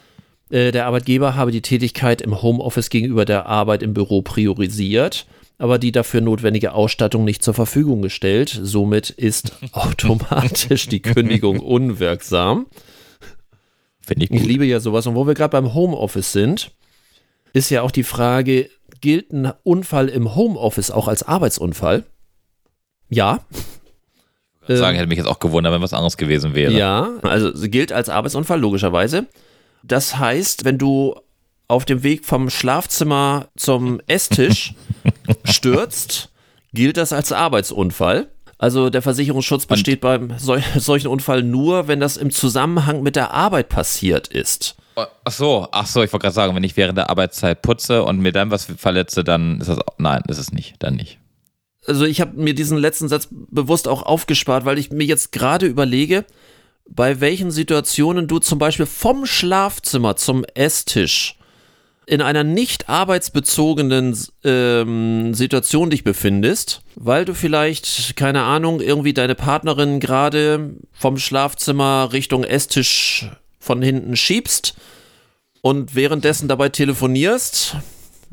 Äh, der Arbeitgeber habe die Tätigkeit im Homeoffice gegenüber der Arbeit im Büro priorisiert aber die dafür notwendige Ausstattung nicht zur Verfügung gestellt. Somit ist automatisch die Kündigung unwirksam. Finde ich gut. Ich liebe ja sowas. Und wo wir gerade beim Homeoffice sind, ist ja auch die Frage, gilt ein Unfall im Homeoffice auch als Arbeitsunfall? Ja. Ich sagen, ähm, hätte mich jetzt auch gewundert, wenn was anderes gewesen wäre. Ja, also gilt als Arbeitsunfall, logischerweise. Das heißt, wenn du auf dem Weg vom Schlafzimmer zum Esstisch stürzt, gilt das als Arbeitsunfall. Also der Versicherungsschutz besteht Und? beim sol solchen Unfall nur, wenn das im Zusammenhang mit der Arbeit passiert ist. Ach so, ach so, ich wollte gerade sagen, wenn ich während der Arbeitszeit putze und mir dann was verletze, dann ist das auch, nein, ist es nicht, dann nicht. Also ich habe mir diesen letzten Satz bewusst auch aufgespart, weil ich mir jetzt gerade überlege, bei welchen Situationen du zum Beispiel vom Schlafzimmer zum Esstisch in einer nicht arbeitsbezogenen ähm, Situation dich befindest, weil du vielleicht, keine Ahnung, irgendwie deine Partnerin gerade vom Schlafzimmer Richtung Esstisch von hinten schiebst und währenddessen dabei telefonierst,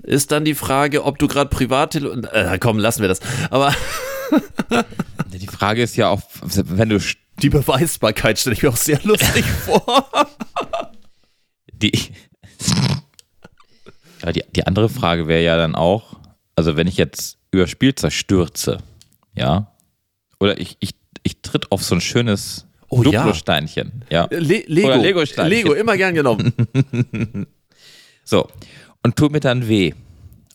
ist dann die Frage, ob du gerade privat äh, komm, lassen wir das. Aber die Frage ist ja auch, wenn du die Beweisbarkeit stelle ich mir auch sehr lustig vor. Die ja, die, die andere Frage wäre ja dann auch, also wenn ich jetzt über Spielzeug stürze, ja, oder ich, ich, ich tritt auf so ein schönes oh, Duplo-Steinchen, ja. ja. Le Lego, oder Lego-Steinchen. Lego, immer gern genommen. so, und tut mir dann weh.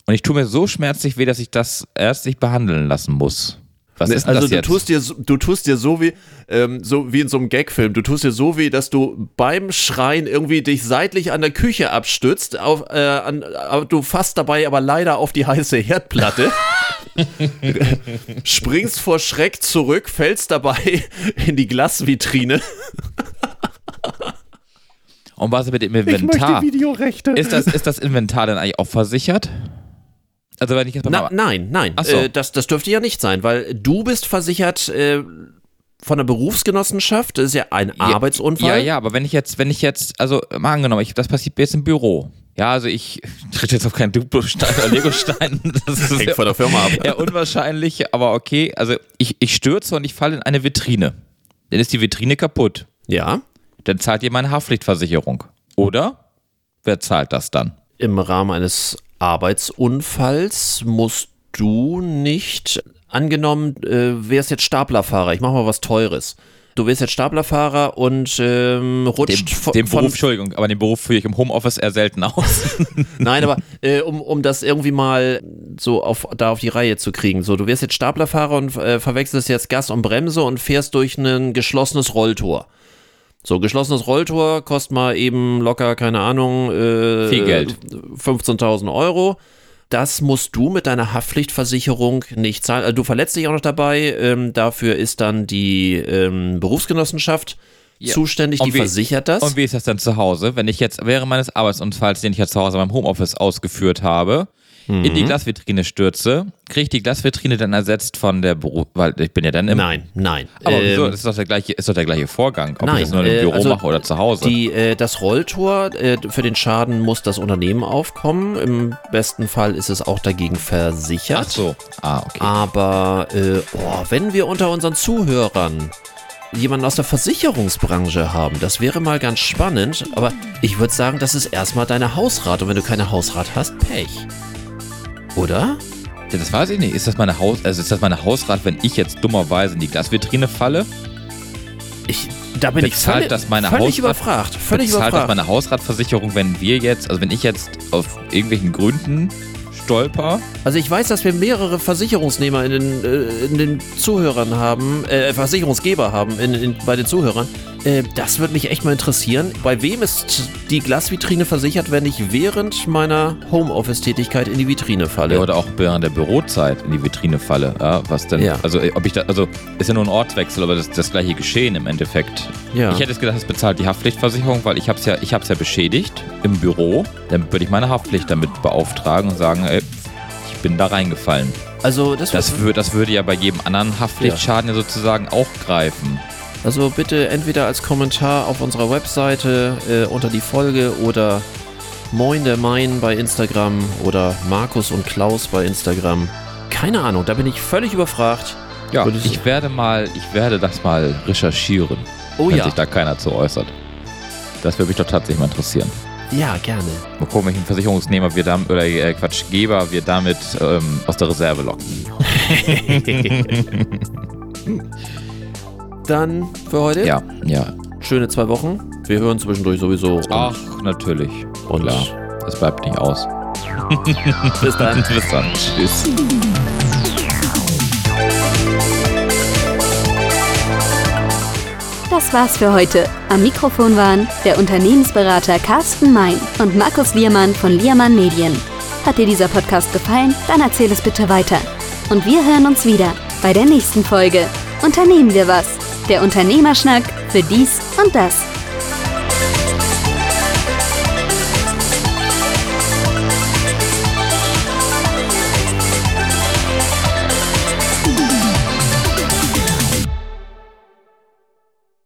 Und ich tue mir so schmerzlich weh, dass ich das ärztlich behandeln lassen muss. Was ist also das jetzt? du tust dir du tust dir so wie ähm, so wie in so einem Gagfilm. Du tust dir so wie, dass du beim Schreien irgendwie dich seitlich an der Küche abstützt. Auf, äh, an, du fasst dabei aber leider auf die heiße Herdplatte. springst vor Schreck zurück, fällst dabei in die Glasvitrine. Und was mit dem Inventar? Ich möchte Videorechte. Ist das, ist das Inventar denn eigentlich auch versichert? Also wenn ich jetzt mal Na, nein, nein, so. äh, das, das dürfte ja nicht sein, weil du bist versichert, äh, von der Berufsgenossenschaft, das ist ja ein Ja, Arbeitsunfall. Ja, ja, aber wenn ich jetzt, wenn ich jetzt, also mal angenommen, ich, das passiert jetzt im Büro. Ja, also ich tritt jetzt auf keinen Duplo-Stein oder Lego-Stein. Das ist Hängt von der Firma ab. eher unwahrscheinlich, aber okay. Also ich, ich stürze und ich falle in eine Vitrine. Dann ist die Vitrine kaputt. Ja, Dann zahlt ihr meine Haftpflichtversicherung. Oder? Wer zahlt das dann? im Rahmen eines Arbeitsunfalls musst du nicht, angenommen, äh, wärst jetzt Staplerfahrer, ich mach mal was Teures. Du wärst jetzt Staplerfahrer und ähm, Dem, rutscht von, dem von Beruf, Entschuldigung, aber den Beruf führe ich im Homeoffice eher selten aus. Nein, aber äh, um, um das irgendwie mal so auf, da auf die Reihe zu kriegen. So, du wirst jetzt Staplerfahrer und äh, verwechselst jetzt Gas und Bremse und fährst durch ein geschlossenes Rolltor. So, geschlossenes Rolltor kostet mal eben locker, keine Ahnung, äh, Viel Geld. 15.000 Euro. Das musst du mit deiner Haftpflichtversicherung nicht zahlen. Also du verletzt dich auch noch dabei. Ähm, dafür ist dann die ähm, Berufsgenossenschaft Ja. zuständig, die Und wie- versichert das. Und wie ist das dann zu Hause? Wenn ich jetzt während meines Arbeitsunfalls, den ich jetzt zu Hause beim Homeoffice ausgeführt habe, in Mhm. die Glasvitrine stürze, kriege ich die Glasvitrine dann ersetzt von der Beruf, weil ich bin ja dann im. nein, nein. Aber wieso? Ähm, Das ist doch der gleiche, ist doch der gleiche Vorgang, ob Nein, ich das nur im äh, Büro also mache oder zu Hause. Die, äh, das Rolltor, äh, für den Schaden muss das Unternehmen aufkommen. Im besten Fall ist es auch dagegen versichert. Ach so. Ah, okay. Aber äh, oh, wenn wir unter unseren Zuhörern jemanden aus der Versicherungsbranche haben, das wäre mal ganz spannend. Aber ich würde sagen, das ist erstmal deine Hausrat. Und wenn du keine Hausrat hast, Pech. Oder? Ja, das weiß ich nicht. Ist das meine Haus, also ist das meine Hausrat, wenn ich jetzt dummerweise in die Glasvitrine falle? Ich, da bin ich Bezahlt völlig, das meine völlig Hausrat- überfragt. Völlig Bezahlt das überfragt. meine Hausratversicherung, wenn wir jetzt, also wenn ich jetzt auf irgendwelchen Gründen stolper? Also ich weiß, dass wir mehrere Versicherungsnehmer in den, äh, in den Zuhörern haben, äh, Versicherungsgeber haben in, in, bei den Zuhörern. Äh, das würde mich echt mal interessieren. Bei wem ist die Glasvitrine versichert, wenn ich während meiner Homeoffice-Tätigkeit in die Vitrine falle? Ja, oder auch während der Bürozeit in die Vitrine falle. Ja, was denn? Ja. Also, äh, ob ich da, also, ist ja nur ein Ortswechsel, aber das ist das gleiche Geschehen im Endeffekt. Ja. Ich hätte es gedacht, das bezahlt die Haftpflichtversicherung, weil ich habe es ja, ich hab's ja beschädigt im Büro. Dann würde ich meine Haftpflicht damit beauftragen und sagen, ey, ich bin da reingefallen. also, das, Das, wür, das würde ja bei jedem anderen Haftpflichtschaden ja. sozusagen auch greifen. also bitte entweder als Kommentar auf unserer Webseite äh, unter die Folge oder Moin der Main bei Instagram oder Markus und Klaus bei Instagram. Keine Ahnung, da bin ich völlig überfragt. Ja, Würde ich- ich werde mal, ich werde das mal recherchieren, Oh wenn ja, sich da keiner zu äußert. Das würde mich doch tatsächlich mal interessieren. Ja, gerne. Mal gucken, welchen Versicherungsnehmer wir damit, oder äh, Quatsch, Geber wir damit ähm, aus der Reserve locken. Dann für heute Ja, ja. schöne zwei Wochen. Wir hören zwischendurch sowieso. Und Ach, natürlich. Und- Klar. Es bleibt nicht aus. bis dann. Bis dann. Tschüss. Das war's für heute. Am Mikrofon waren der Unternehmensberater Carsten Mein und Markus Liermann von Liermann Medien. Hat dir dieser Podcast gefallen? Dann erzähl es bitte weiter. Und wir hören uns wieder bei der nächsten Folge. Unternehmen wir was? Der Unternehmerschnack für dies und das.